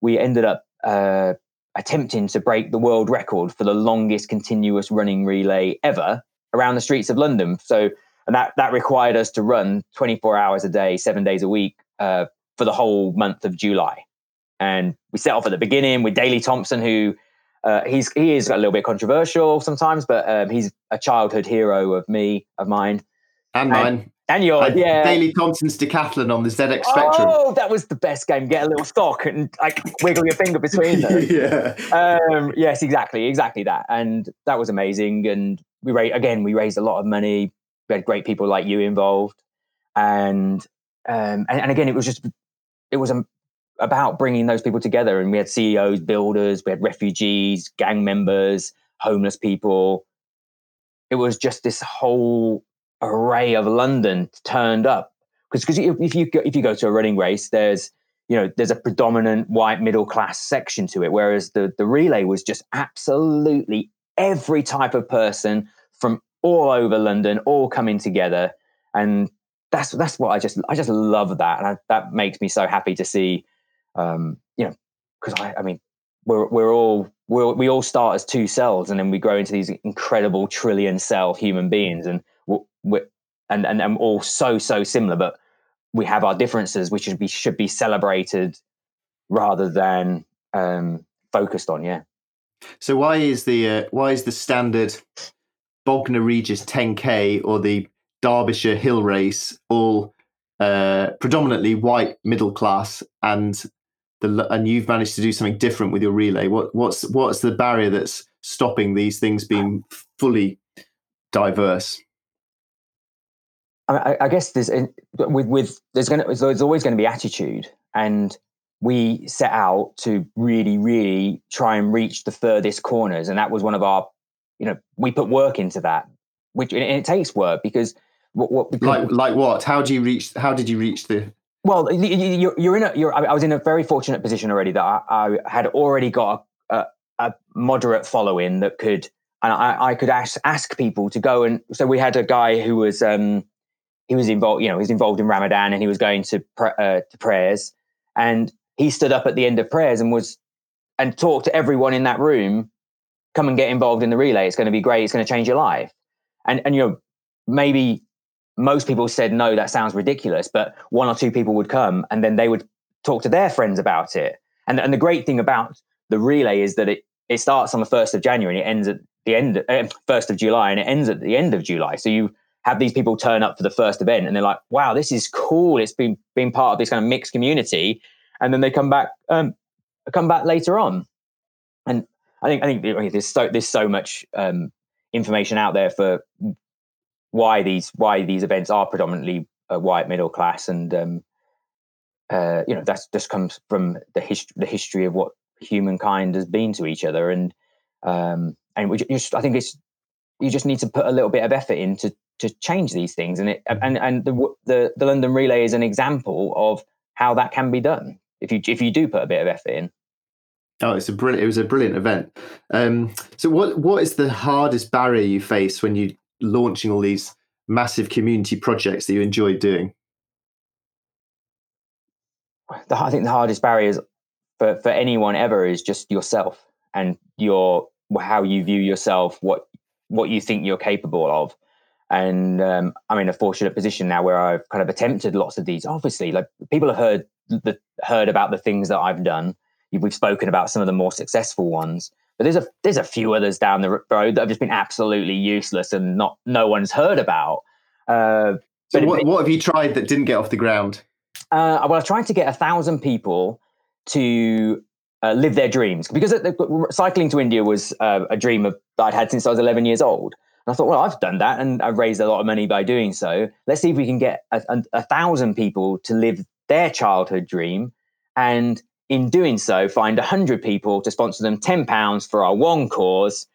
we ended up uh, attempting to break the world record for the longest continuous running relay ever around the streets of London. So, and that that required us to run 24 hours a day, seven days a week uh, for the whole month of July. And we set off at the beginning with Daley Thompson, who uh, he's he is a little bit controversial sometimes, but um, he's a childhood hero of me, of mine and mine. And yours, yeah. Daley Thompson's decathlon on the ZX Spectrum. Oh, that was the best game. Get a little stock and like wiggle your finger between them. yeah. Um, yes, exactly, exactly that. And that was amazing. And we raised again, we raised a lot of money. We had great people like you involved, and um, and, and again, it was just it was um, about bringing those people together. And we had CEOs, builders, we had refugees, gang members, homeless people. It was just this whole array of London turned up. Because because if you if you go to a running race, there's you know there's a predominant white middle class section to it, whereas the the relay was just absolutely every type of person from all over London, all coming together, and that's that's what I just I just love that, and I, that makes me so happy to see, um, you know, because I I mean we're we're all we're, we all start as two cells, and then we grow into these incredible trillion cell human beings, and and, and and all so so similar, but we have our differences, which should be should be celebrated rather than um, focused on. Yeah. So why is the uh, why is the standard Bognor Regis 10k or the Derbyshire Hill Race all uh, predominantly white middle class and the and you've managed to do something different with your relay? What what's what's the barrier that's stopping these things being fully diverse? I, I guess there's with with there's going there's always going to be attitude and we set out to really, really try and reach the furthest corners. And that was one of our, you know, we put work into that, which and it takes work because what, what because, like like what? How do you reach? How did you reach the? Well, you're, you're in a. You're, I was in a very fortunate position already that I, I had already got a, a, a, moderate following that could, and I, I could ask ask people to go and. So we had a guy who was um he was involved, you know, he was involved in Ramadan and he was going to uh, to prayers. And he stood up at the end of prayers and was and talked to everyone in that room come and get involved in the relay. It's going to be great. It's going to change your life. And and you know maybe most people said no that sounds ridiculous but one or two people would come and then they would talk to their friends about it. And and the great thing about the relay is that it it starts on the 1st of January and it ends at the end uh, 1st of July and it ends at the end of July. So you have these people turn up for the first event and they're like wow this is cool. It's been being part of this kind of mixed community. And then they come back um, come back later on. And I think I think there's so there's so much um, information out there for why these why these events are predominantly a white middle class, and um, uh, you know that just comes from the history the history of what humankind has been to each other, and um, and we just I think it's you just need to put a little bit of effort in to change these things, and it and and the the, the London Relay is an example of how that can be done if you if you do put a bit of effort in. Oh, it's a brilliant! It was a brilliant event. Um, so, what what is the hardest barrier you face when you launching all these massive community projects that you enjoy doing? The, I think the hardest barriers for for anyone ever is just yourself and your how you view yourself, what what you think you're capable of. And um, I'm in a fortunate position now where I've kind of attempted lots of these. Obviously, like people have heard the, heard about the things that I've done. We've spoken about some of the more successful ones, but there's a there's a few others down the road that have just been absolutely useless and not no one's heard about. Uh, so what, it, what have you tried that didn't get off the ground? Uh, well, I tried to get a thousand people to uh, live their dreams because cycling to India was uh, a dream of, that I'd had since I was 11 years old. I thought, well, I've done that and I've raised a lot of money by doing so. Let's see if we can get a, a, a thousand people to live their childhood dream. And in doing so, find a 100 people to sponsor them £10 for our one cause.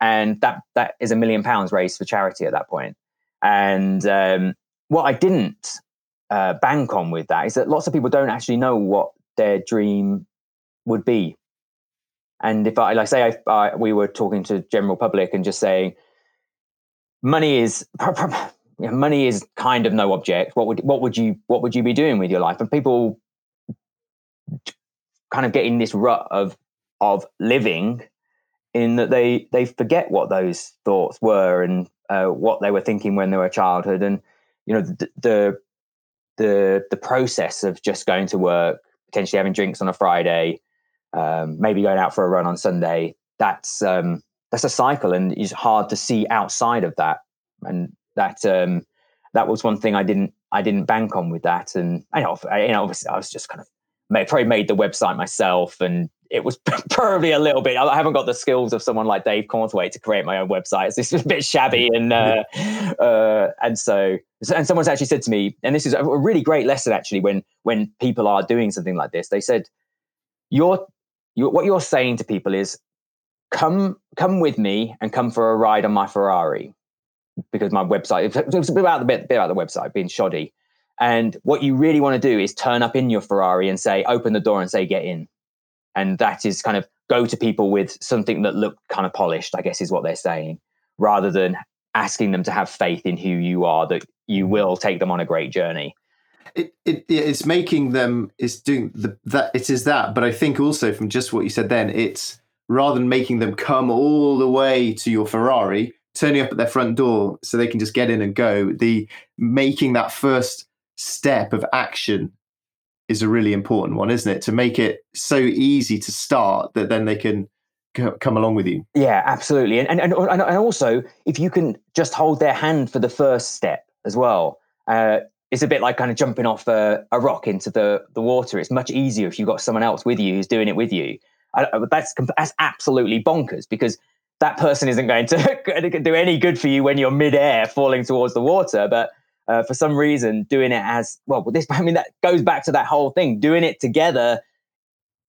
And that, that is a million pounds raised for charity at that point. And um, what I didn't uh, bank on with that is that lots of people don't actually know what their dream would be. And if I, like, say, I, I, we were talking to general public and just saying, money is money is kind of no object. What would what would you what would you be doing with your life? And people kind of get in this rut of of living in that they they forget what those thoughts were and uh, what they were thinking when they were childhood and you know the, the the process of just going to work potentially having drinks on a friday um, maybe going out for a run on sunday that's um, that's a cycle and it's hard to see outside of that. And that um, that was one thing I didn't I didn't bank on with that. And I know, you know obviously I was just kind of made, probably made the website myself and it was probably a little bit I haven't got the skills of someone like Dave Cornthwaite to create my own website it's a bit shabby and uh, uh, and so and someone's actually said to me and this is a really great lesson actually when when people are doing something like this. They said you're, you're what you're saying to people is come come with me and come for a ride on my Ferrari because my website it was about the bit, bit about the website being shoddy. And what you really want to do is turn up in your Ferrari and say, open the door and say, get in. And that is kind of go to people with something that looked kind of polished, I guess is what they're saying, rather than asking them to have faith in who you are, that you will take them on a great journey. It, it it's making them it's doing the that it is that but i think also from just what you said then it's rather than making them come all the way to your ferrari turning up at their front door so they can just get in and go the making that first step of action is a really important one, isn't it? To make it so easy to start that then they can come along with you. Yeah, absolutely. And, and, and, and also, if you can just hold their hand for the first step as well, uh, it's a bit like kind of jumping off a, a, rock into the, the water. It's much easier if you've got someone else with you who's doing it with you. I, that's, that's absolutely bonkers because that person isn't going to do any good for you when you're midair falling towards the water. But uh, for some reason, doing it as well, this, I mean, that goes back to that whole thing. Doing it together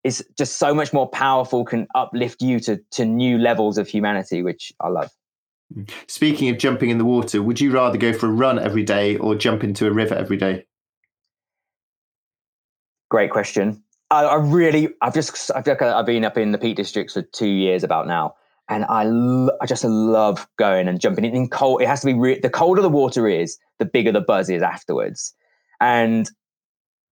is just so much more powerful, can uplift you to, to new levels of humanity, which I love. Speaking of jumping in the water, would you rather go for a run every day or jump into a river every day? Great question. I, I really, I've just, I've, I've been up in the Peak Districts for two years about now, and I, lo- I just love going and jumping in, in cold. It has to be re- the colder the water is, the bigger the buzz is afterwards. And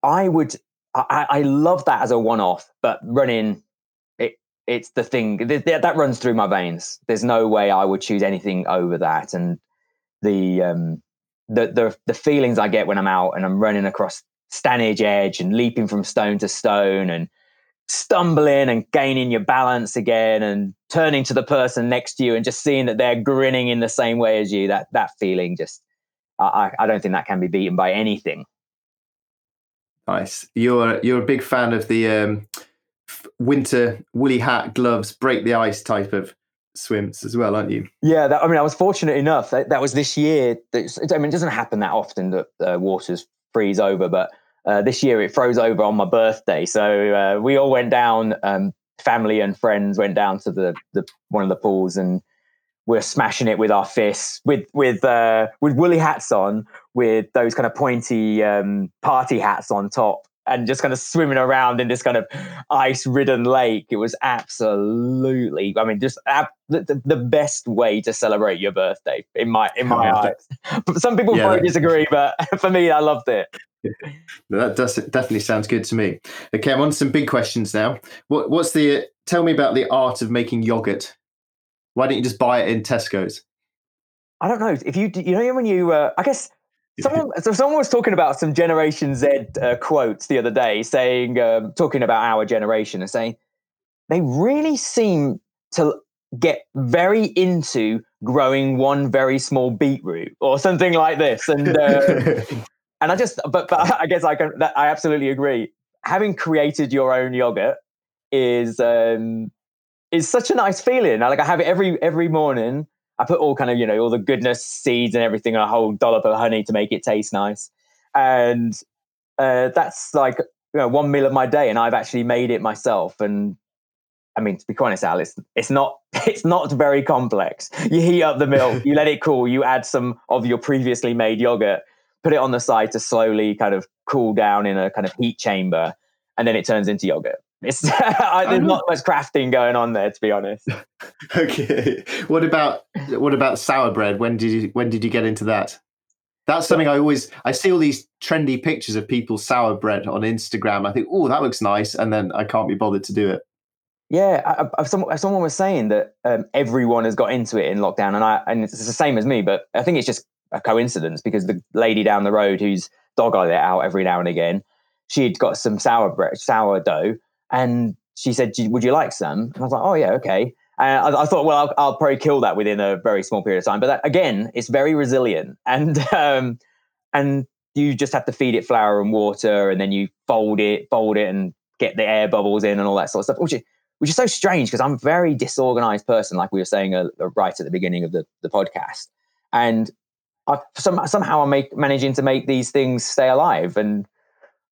I would, I, I love that as a one-off, but running, it, it's the thing that, that runs through my veins. There's no way I would choose anything over that. And the, um, the, the, the feelings I get when I'm out and I'm running across Stanage Edge and leaping from stone to stone and stumbling and gaining your balance again and turning to the person next to you and just seeing that they're grinning in the same way as you. That that feeling just i i don't think that can be beaten by anything. Nice. You're you're a big fan of the um, winter woolly hat gloves break the ice type of swims as well aren't you? Yeah that, i mean i was fortunate enough that, that was this year i mean it doesn't happen that often that uh, waters freeze over but uh, this year it froze over on my birthday, so uh, we all went down. Um, family and friends went down to the, the one of the pools and we're smashing it with our fists, with with uh, with woolly hats on, with those kind of pointy um, party hats on top, and just kind of swimming around in this kind of ice-ridden lake. It was absolutely, I mean, just ab- the, the, best way to celebrate your birthday in my in my eyes. Some people yeah. probably disagree, but for me, I loved it. that does definitely sounds good to me. Okay, I'm on some big questions now. What, what's the? Tell me about the art of making yogurt. Why don't you just buy it in Tesco's? I don't know if you you know when you uh, I guess someone so someone was talking about some Generation Z uh, quotes the other day, saying um, talking about our generation and saying they really seem to get very into growing one very small beetroot or something like this and. Uh, and I just, but but I guess I can. That, I absolutely agree. Having created your own yogurt is um, is such a nice feeling. I, like I have it every every morning. I put all kind of you know all the goodness seeds and everything, and a whole dollop of honey to make it taste nice, and uh, that's like you know one meal of my day, and I've actually made it myself. And I mean, to be honest, Al, it's, it's not it's not very complex. You heat up the milk, you let it cool, you add some of your previously made yogurt, put it on the side to slowly kind of cool down in a kind of heat chamber, and then it turns into yogurt. It's, there's not much crafting going on there, to be honest. okay. What about what about sour bread? When did you when did you get into that? That's something I always I see all these trendy pictures of people sour bread on Instagram. I think, oh, that looks nice, and then I can't be bothered to do it. Yeah, I, I, someone, someone was saying that um, everyone has got into it in lockdown, and I and it's the same as me. But I think it's just a coincidence because the lady down the road whose dog I let out every now and again, she'd got some sour bread, sourdough, and she said, "Would you like some?" And I was like, "Oh yeah, okay." And I, I thought, well, I'll, I'll, probably kill that within a very small period of time. But that, again, it's very resilient, and um, and you just have to feed it flour and water, and then you fold it, fold it, and get the air bubbles in and all that sort of stuff, which is which is so strange because I'm a very disorganized person, like we were saying uh, right at the beginning of the, the podcast. And I, some, somehow I'm make, managing to make these things stay alive. And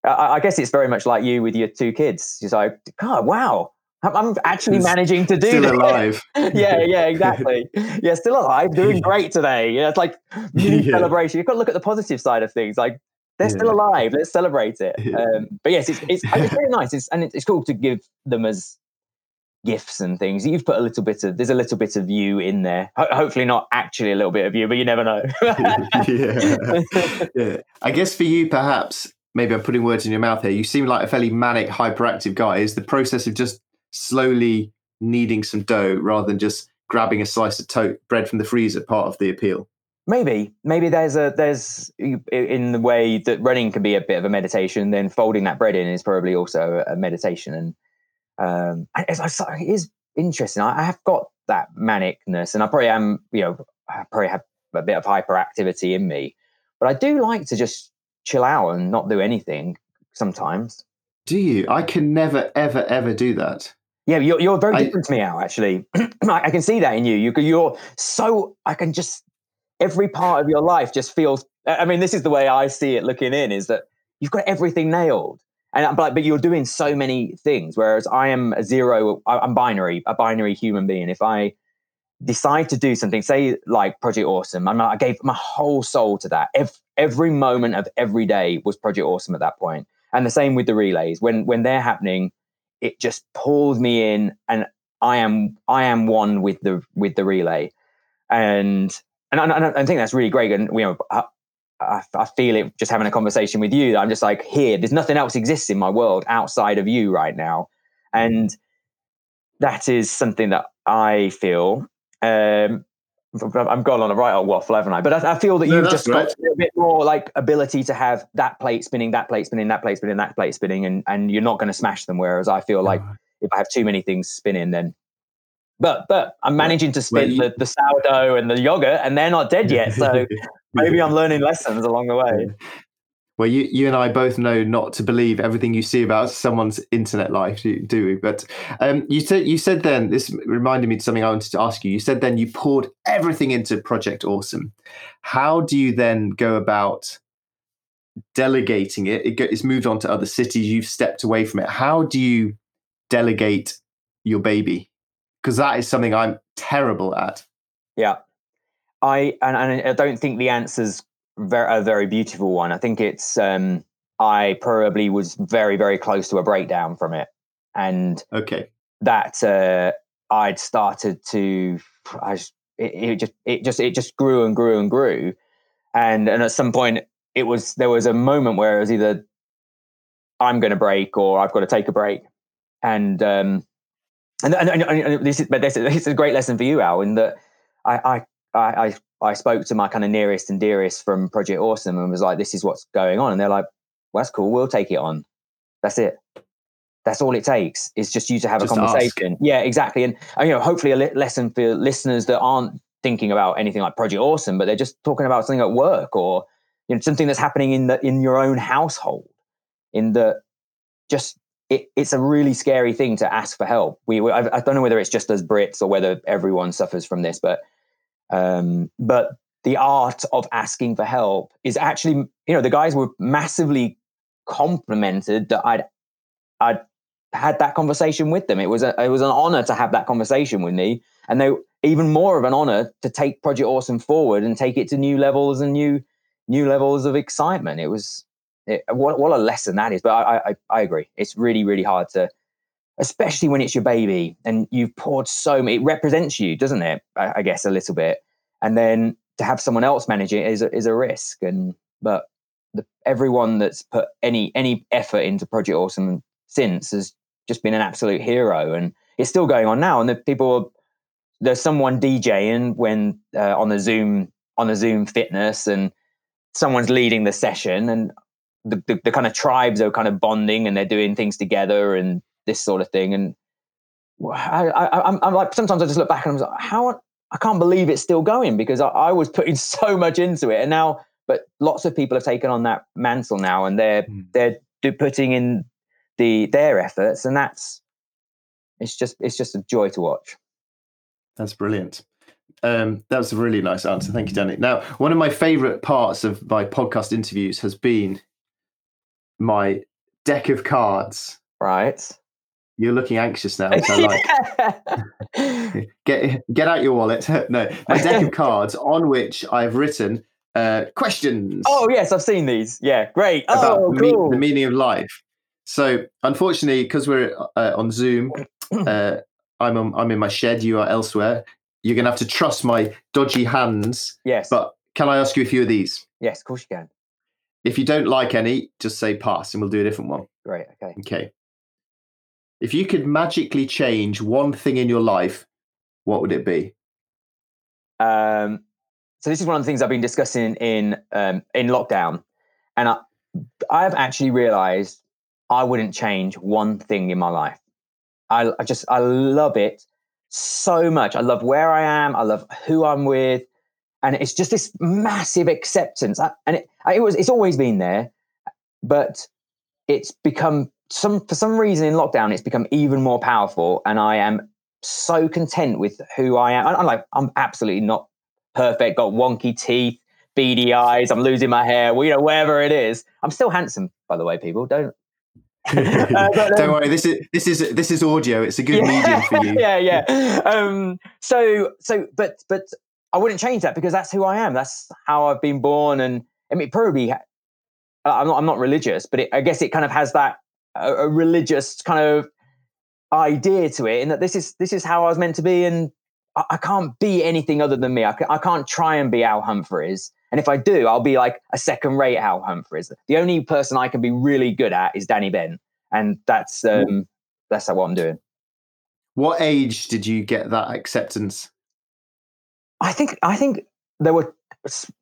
I, I, guess it's very much like you with your two kids. It's like, God, wow, I'm actually managing to do still this. alive. yeah, yeah, exactly. yeah, still alive, doing great today. Yeah, it's like yeah. celebration. You've got to look at the positive side of things. Like they're yeah. still alive. Let's celebrate it. Um, but yes, it's it's, it's very nice. It's, and it's cool to give them as gifts and things. You've put a little bit of there's a little bit of you in there. Ho- hopefully not actually a little bit of you, but you never know. yeah. yeah. I guess for you, perhaps maybe I'm putting words in your mouth here. You seem like a fairly manic, hyperactive guy. Is the process of just slowly kneading some dough rather than just grabbing a slice of to- bread from the freezer part of the appeal? maybe maybe there's a there's in the way that running can be a bit of a meditation then folding that bread in is probably also a meditation and um it's, it is interesting I, have got that manicness and i probably am you know i probably have a bit of hyperactivity in me but i do like to just chill out and not do anything sometimes do you i can never ever ever do that yeah, you're, you're very different I, to me, Al. Actually, I can see that in you. you. You're so I can just every part of your life just feels. I mean, this is the way I see it looking in: is that you've got everything nailed, and uh, but but you're doing so many things. Whereas I am a zero. I'm binary, a binary human being. If I decide to do something, say like Project Awesome, I'm, I gave my whole soul to that. Every, every moment of every day was Project Awesome at that point, and the same with the relays. When when they're happening it just pulls me in and I am I am one with the with the relay, and and I, I think that's really great. And you know, I, I, I, feel it just having a conversation with you. I'm just like here. There's nothing else exists in my world outside of you right now, and that is something that I feel. Um, I'm gone on a right old waffle, haven't I? But I, I feel that no, you've just got a bit more like ability to have that plate spinning, that plate spinning, that plate spinning, that plate spinning, and and you're not going to smash them. Whereas I feel like if I have too many things spinning, then but but I'm managing to spin you, the, the sourdough and the yogurt, and they're not dead yet. So maybe I'm learning lessons along the way. Well, you, you and I both know not to believe everything you see about someone's internet life, do we? But um, you said you said then this reminded me of something I wanted to ask you. You said then you poured everything into Project Awesome. How do you then go about delegating it? it it's moved on to other cities. You've stepped away from it. How do you delegate your baby? Because that is something I'm terrible at. Yeah, I and, and I don't think the answer's very, a very beautiful one. I think it's um, I probably was very very close to a breakdown from it, and okay, that uh, I'd started to I just, it, it just it just it just grew and grew and grew, and and at some point it was there was a moment where it was either I'm going to break or I've got to take a break, and um, and, and, and, and this is but this, this is a great lesson for you, Al, in that I I I I spoke to my kind of nearest and dearest from Project Awesome and was like, this is what's going on. And they're like, well, that's cool. We'll take it on. That's it. That's all it takes is just you to have just a conversation. Ask. Yeah, exactly. And, and, you know, hopefully a lesson for listeners that aren't thinking about anything like Project Awesome, but they're just talking about something at work or, you know, something that's happening in the, in your own household in the just, it, it's a really scary thing to ask for help. We, we I, I don't know whether it's just as Brits or whether everyone suffers from this, but um, but the art of asking for help is actually, you know, the guys were massively complimented that I'd I'd had that conversation with them. It was a, it was an honor to have that conversation with me, and they even more of an honor to take Project Awesome forward and take it to new levels and new new levels of excitement. It was it, what what a lesson that is. But I, I I agree. It's really really hard to especially when it's your baby and you've poured so many, it represents you, doesn't it? I, I, guess a little bit. And then to have someone else manage it is a, is a risk. And, but the, everyone that's put any, any effort into Project Awesome since has just been an absolute hero. And it's still going on now. And the people, are, there's someone DJing when uh, on the Zoom, on the Zoom fitness and someone's leading the session and the, the, the kind of tribes are kind of bonding and they're doing things together and this sort of thing. And I, I, I'm, I'm like, sometimes I just look back and I'm like, how I can't believe it's still going because I, I, was putting so much into it, and now, but lots of people have taken on that mantle now, and they're mm. they're putting in the their efforts, and that's it's just it's just a joy to watch. That's brilliant. Um, that was a really nice answer. Thank you, Danny. Now, one of my favorite parts of my podcast interviews has been my deck of cards. Right. You're looking anxious now, which I like. get get out your wallet. no, my deck of cards on which I've written uh, questions. Oh yes, I've seen these. Yeah, great. About oh, cool. the meaning of life. So unfortunately, because we're uh, on Zoom, uh, I'm on, I'm in my shed. You are elsewhere. You're gonna have to trust my dodgy hands. Yes. But can I ask you a few of these? Yes, of course you can. If you don't like any, just say pass, and we'll do a different one. Great. Okay. Okay. If you could magically change one thing in your life, what would it be? Um, so this is one of the things I've been discussing in um, in lockdown, and I, I've actually realised I wouldn't change one thing in my life. I, I just I love it so much. I love where I am. I love who I'm with, and it's just this massive acceptance. I, and it, it was it's always been there, but it's become some for some reason in lockdown it's become even more powerful, and I am so content with who I am. I, I'm like I'm absolutely not perfect, got wonky teeth, beady eyes, I'm losing my hair, well, you know, wherever it is. I'm still handsome, by the way, people. Don't uh, but, um, Don't worry, this is this is this is audio. It's a good yeah, medium for you. Yeah, yeah. Um, so so but but I wouldn't change that because that's who I am. That's how I've been born, and I mean probably I'm not I'm not religious, but it, I guess it kind of has that a, a religious kind of idea to it, in that this is this is how I was meant to be, and I, I can't be anything other than me. I, I can't try and be Al Humphreys. And if I do, I'll be like a second rate Al Humphreys. The only person I can be really good at is Danny Bent. And that's um, that's what I'm doing. What age did you get that acceptance? I think I think there were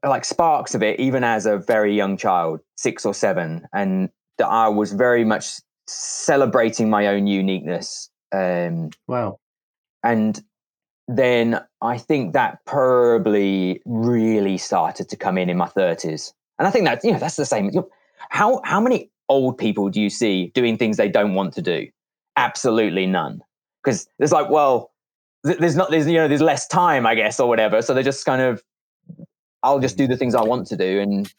like sparks of it even as a very young child, six or seven, and that I was very much celebrating my own uniqueness. Um, wow! And then I think that probably really started to come in in my 30s. And I think that, you know, that's the same. How, how many old people do you see doing things they don't want to do? Absolutely none. Because it's like, well, there's not, there's, you know, there's less time, I guess, or whatever. So they're just kind of, I'll just do the things I want to do. And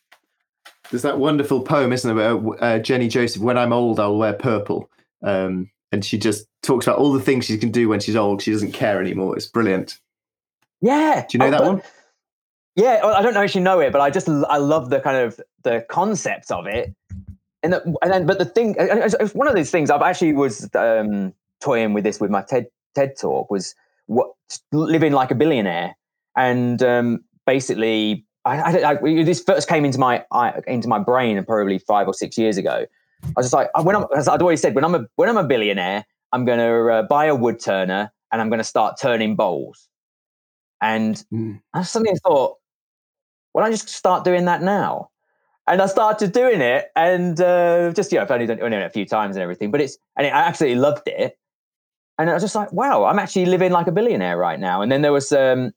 there's that wonderful poem, isn't there? Uh, Jenny Joseph, When I'm Old, I'll Wear Purple. Um, and she just talks about all the things she can do when she's old. She doesn't care anymore. It's brilliant. Yeah. Do you know oh, that but, one? Yeah, I don't know if you know it, but I just I love the kind of the concept of it. And, the, and then, but the thing, it's one of these things. I've actually was um, toying with this with my TED TED talk was what living like a billionaire, and um, basically, I, I, I, this first came into my into my brain probably five or six years ago, I was just like, when I'm, as I'd always said, when I'm a when I'm a billionaire, I'm going to uh, buy a wood turner and I'm going to start turning bowls. And mm. I suddenly thought, why don't I just start doing that now? And I started doing it, and uh, just you know, I've only done, only done it a few times and everything, but it's and it, I absolutely loved it. And I was just like, wow, I'm actually living like a billionaire right now. And then there was um,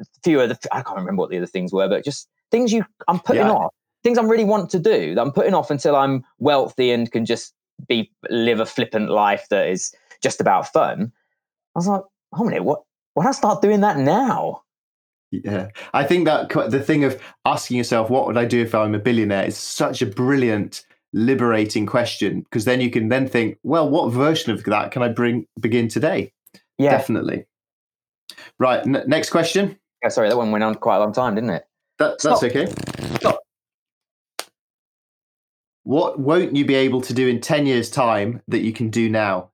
a few other, I can't remember what the other things were, but just things you I'm putting yeah. off things I really want to do that I'm putting off until I'm wealthy and can just be live a flippant life that is just about fun. I was like, oh minute, what? Why don't I start doing that now? Yeah, I think that the thing of asking yourself, what would I do if I'm a billionaire, is such a brilliant, liberating question because then you can then think, well, what version of that can I bring begin today? Yeah, definitely. Right, n- next question. Yeah, sorry, that one went on quite a long time, didn't it? That, that's Stop. okay. Stop what won't you be able to do in 10 years time that you can do now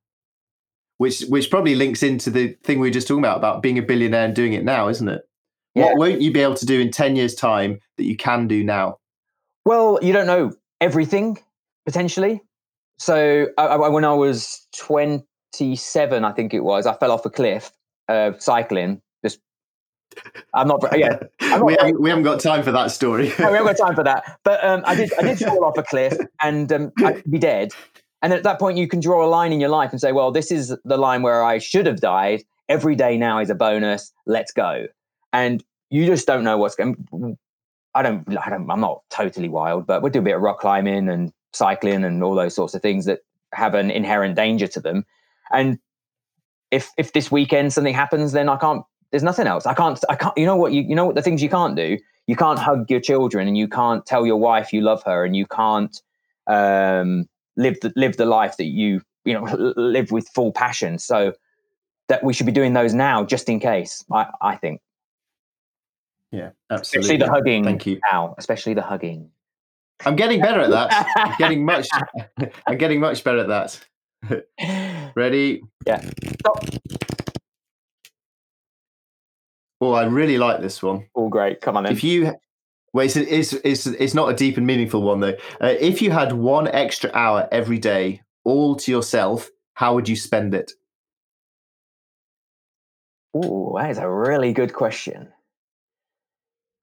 which which probably links into the thing we were just talking about about being a billionaire and doing it now isn't it yeah. what won't you be able to do in 10 years time that you can do now well you don't know everything potentially so I, I, when i was 27 i think it was i fell off a cliff uh, cycling I'm not. Yeah, I'm not, we, haven't, we haven't got time for that story. no, we haven't got time for that. But um, I did. I did fall off a cliff, and um, I could be dead. And at that point, you can draw a line in your life and say, "Well, this is the line where I should have died. Every day now is a bonus. Let's go." And you just don't know what's going. I don't. I don't. I'm not totally wild, but we do a bit of rock climbing and cycling and all those sorts of things that have an inherent danger to them. And if if this weekend something happens, then I can't there's nothing else. I can't. I can't. You know what? You you know what the things you can't do. You can't hug your children, and you can't tell your wife you love her, and you can't um, live the live the life that you you know live with full passion. So that we should be doing those now, just in case. I I think. Yeah, absolutely. Especially the hugging. Thank you. Now, especially the hugging. I'm getting better at that. I'm getting much. I'm getting much better at that. Ready? Yeah. Stop. Oh, I really like this one. All great. Come on in. If you well, it's, it's, it's, it's not a deep and meaningful one though. Uh, if you had one extra hour every day, all to yourself, how would you spend it? Oh, that is a really good question.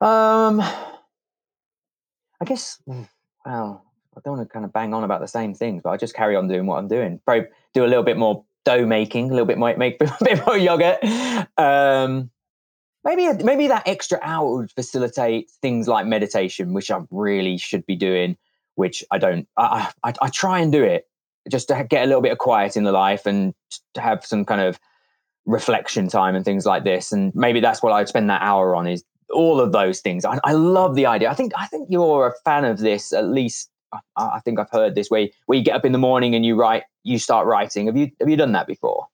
Um, I guess. Well, I don't want to kind of bang on about the same things, but I just carry on doing what I'm doing. Probably do a little bit more dough making, a little bit more make a bit more yogurt. Um, maybe maybe that extra hour would facilitate things like meditation, which I really should be doing, which I don't. I I, I try and do it just to get a little bit of quiet in the life and to have some kind of reflection time and things like this. And maybe that's what I'd spend that hour on is all of those things. I, I love the idea. I think I think you're a fan of this at least. I, I think I've heard this where where you get up in the morning and you write, you start writing. Have you have you done that before?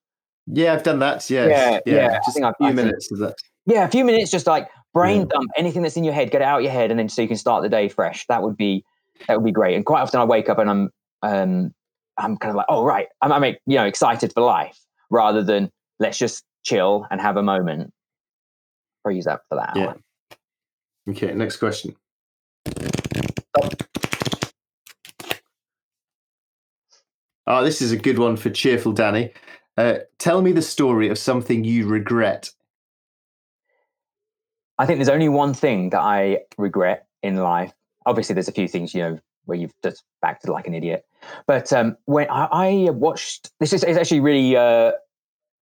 Yeah, I've done that. Yeah, yeah, yeah. yeah. Just a few minutes of that. Yeah, a few minutes, just like brain yeah. dump anything that's in your head, get it out of your head, and then so you can start the day fresh. That would be that would be great. And quite often I wake up and I'm um I'm kind of like, oh right, I'm, I'm you know excited for life rather than let's just chill and have a moment. Or use that for that. Yeah. Okay, next question. Oh, this is a good one for cheerful Danny. Uh, tell me the story of something you regret. I think there's only one thing that I regret in life. Obviously, there's a few things, you know, where you've just acted like an idiot. But um, when I, I watched, this is actually really uh,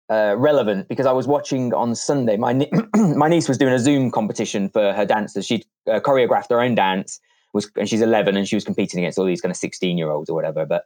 uh, relevant because I was watching on Sunday. My my niece was doing a Zoom competition for her dancers. She uh, choreographed her own dance, was and she's 11 and she was competing against all these kind of 16 year olds or whatever. But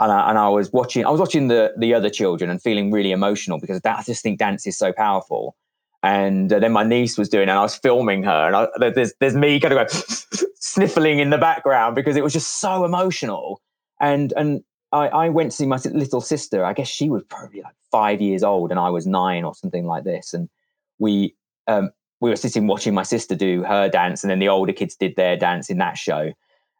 and I, and I was watching, I was watching the the other children and feeling really emotional because that, I just think dance is so powerful. And uh, then my niece was doing, it and I was filming her, and I, there's there's me kind of going sniffling in the background because it was just so emotional. And and I, I went to see my little sister. I guess she was probably like five years old, and I was nine or something like this. And we um, we were sitting watching my sister do her dance, and then the older kids did their dance in that show.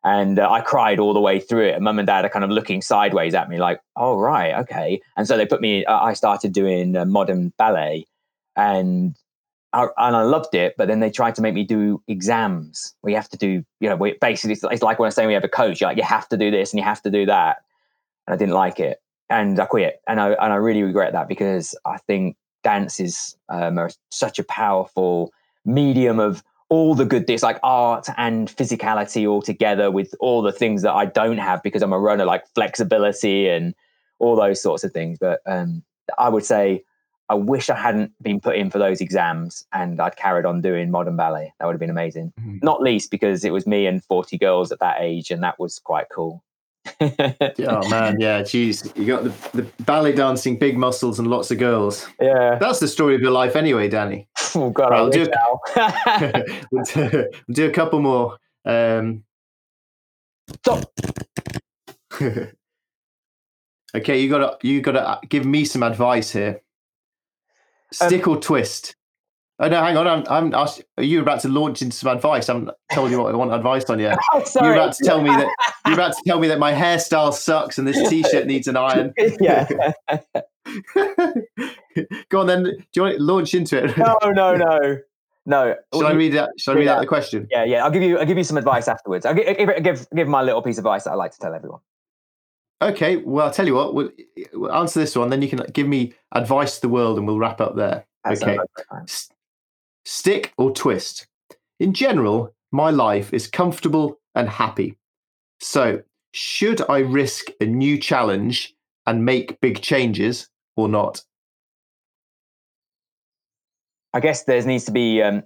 And uh, I cried all the way through it. And mum and dad are kind of looking sideways at me, like, "Oh right, okay." And so they put me. Uh, I started doing uh, modern ballet, and I, and I loved it. But then they tried to make me do exams. We have to do, you know, we, basically it's, like when I say we have a coach. You're like you have to do this and you have to do that and I didn't like it, and I quit. And I and I really regret that because I think dance is um, such a powerful medium of all the good things like art and physicality all together with all the things that I don't have because I'm a runner, like flexibility and all those sorts of things. But um, I would say I wish I hadn't been put in for those exams and I'd carried on doing modern ballet. That would have been amazing. Mm-hmm. Not least because it was me and 40 girls at that age, and that was quite cool oh man, yeah, geez, you got the, the ballet dancing, big muscles, and lots of girls. Yeah, that's the story of your life, anyway, Danny. Oh God, I'll do, a, we'll do, we'll do a couple more. Um, Stop. okay, you gotta you gotta give me some advice here. Stick um, or twist? Oh no, hang on. I'm, I'm are you about to launch into some advice? I haven't told you what I want advice on yet. Oh, sorry. you're about to tell me that you're about to tell me that my hairstyle sucks and this t-shirt needs an iron. yeah. Go on then. Do you want to launch into it? no, no, no. No. Shall I read that? Shall I read out the question? Yeah, yeah. I'll give you. I'll give you some advice afterwards. I'll give, give, give my little piece of advice that I like to tell everyone. Okay. Well, I'll tell you what. We'll, we'll answer this one, then you can give me advice to the world, and we'll wrap up there. That okay. Stick or twist? In general, my life is comfortable and happy. So, should I risk a new challenge and make big changes or not? I guess there needs to be. Um,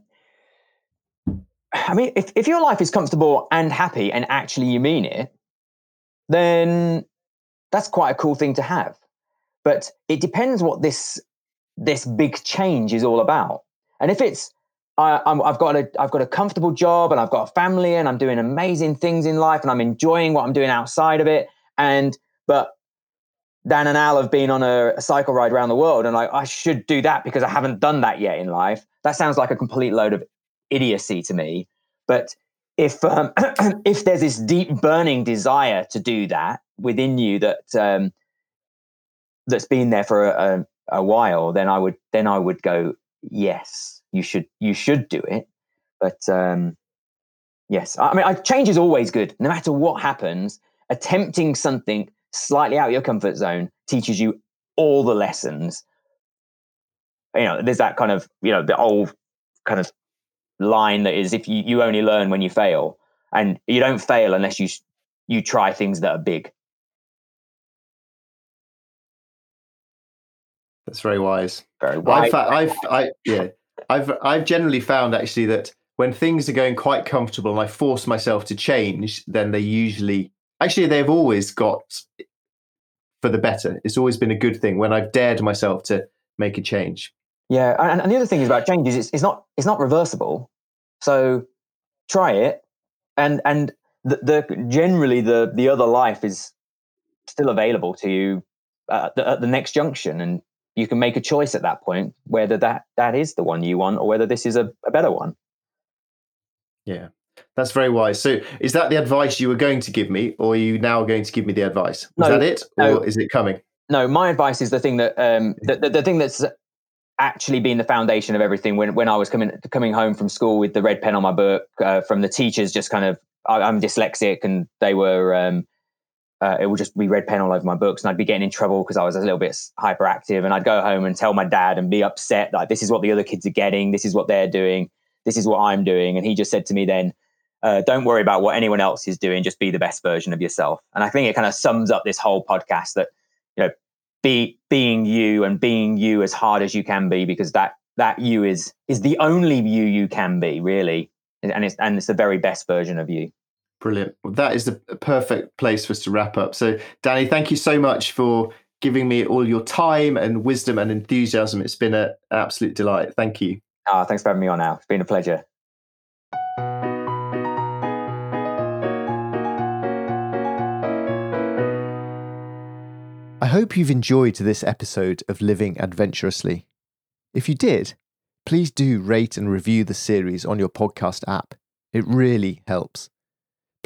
I mean, if, if your life is comfortable and happy and actually you mean it, then that's quite a cool thing to have. But it depends what this this big change is all about. And if it's I, have got a I've got a comfortable job and I've got a family and I'm doing amazing things in life and I'm enjoying what I'm doing outside of it. And but Dan and Al have been on a, a cycle ride around the world and I, I should do that because I haven't done that yet in life. That sounds like a complete load of idiocy to me. But if um, if there's this deep burning desire to do that within you that um, that's been there for a, a, a while, then I would then I would go yes, you should you should do it. But um, yes, I mean, I, change is always good. No matter what happens, attempting something slightly out of your comfort zone teaches you all the lessons. You know, there's that kind of you know the old kind of line that is if you, you only learn when you fail and you don't fail unless you you try things that are big that's very wise. Very wise. I've, I've I, yeah. I've i've generally found actually that when things are going quite comfortable and i force myself to change then they usually actually they've always got for the better. It's always been a good thing when i've dared myself to make a change. Yeah, and, and the other thing is about change is it's, it's not it's not reversible. So try it, and and the, the generally the the other life is still available to you at the, at the next junction, and you can make a choice at that point whether that that is the one you want or whether this is a, a better one. Yeah, that's very wise. So, is that the advice you were going to give me, or are you now going to give me the advice? is No, that it, or no. is it coming? No, my advice is the thing that um, the, the, the thing that's actually been the foundation of everything. When when I was coming coming home from school with the red pen on my book, uh, from the teachers, just kind of I, I'm dyslexic, and they were. Um, uh, it would just be red pen all over my books, and I'd be getting in trouble because I was a little bit hyperactive. And I'd go home and tell my dad and be upset like this is what the other kids are getting, this is what they're doing, this is what I'm doing. And he just said to me then, uh, "Don't worry about what anyone else is doing, just be the best version of yourself." And I think it kind of sums up this whole podcast that you know be being you and being you as hard as you can be because that that you is is the only you you can be really and it's and it's the very best version of you Brilliant. Well, that is the perfect place for us to wrap up. So, Danny, thank you so much for giving me all your time and wisdom and enthusiasm. It's been an absolute delight. Thank you. ah thanks for having me on now it's been a pleasure I hope you've enjoyed this episode of Living Adventurously. If you did, please do rate and review the series on your podcast app. It really helps.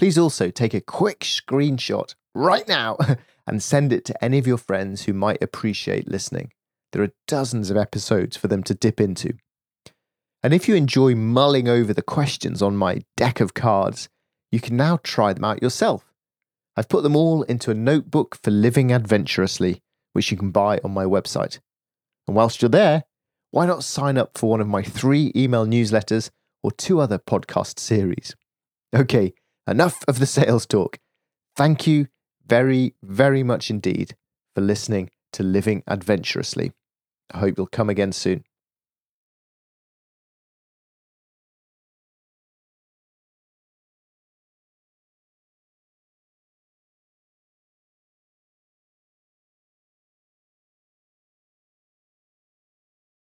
Please also take a quick screenshot right now and send it to any of your friends who might appreciate listening. There are dozens of episodes for them to dip into. And if you enjoy mulling over the questions on my deck of cards, you can now try them out yourself. I've put them all into a notebook for living adventurously, which you can buy on my website. And whilst you're there, why not sign up for one of my three email newsletters or two other podcast series? Okay, enough of the sales talk. Thank you very, very much indeed for listening to Living Adventurously. I hope you'll come again soon.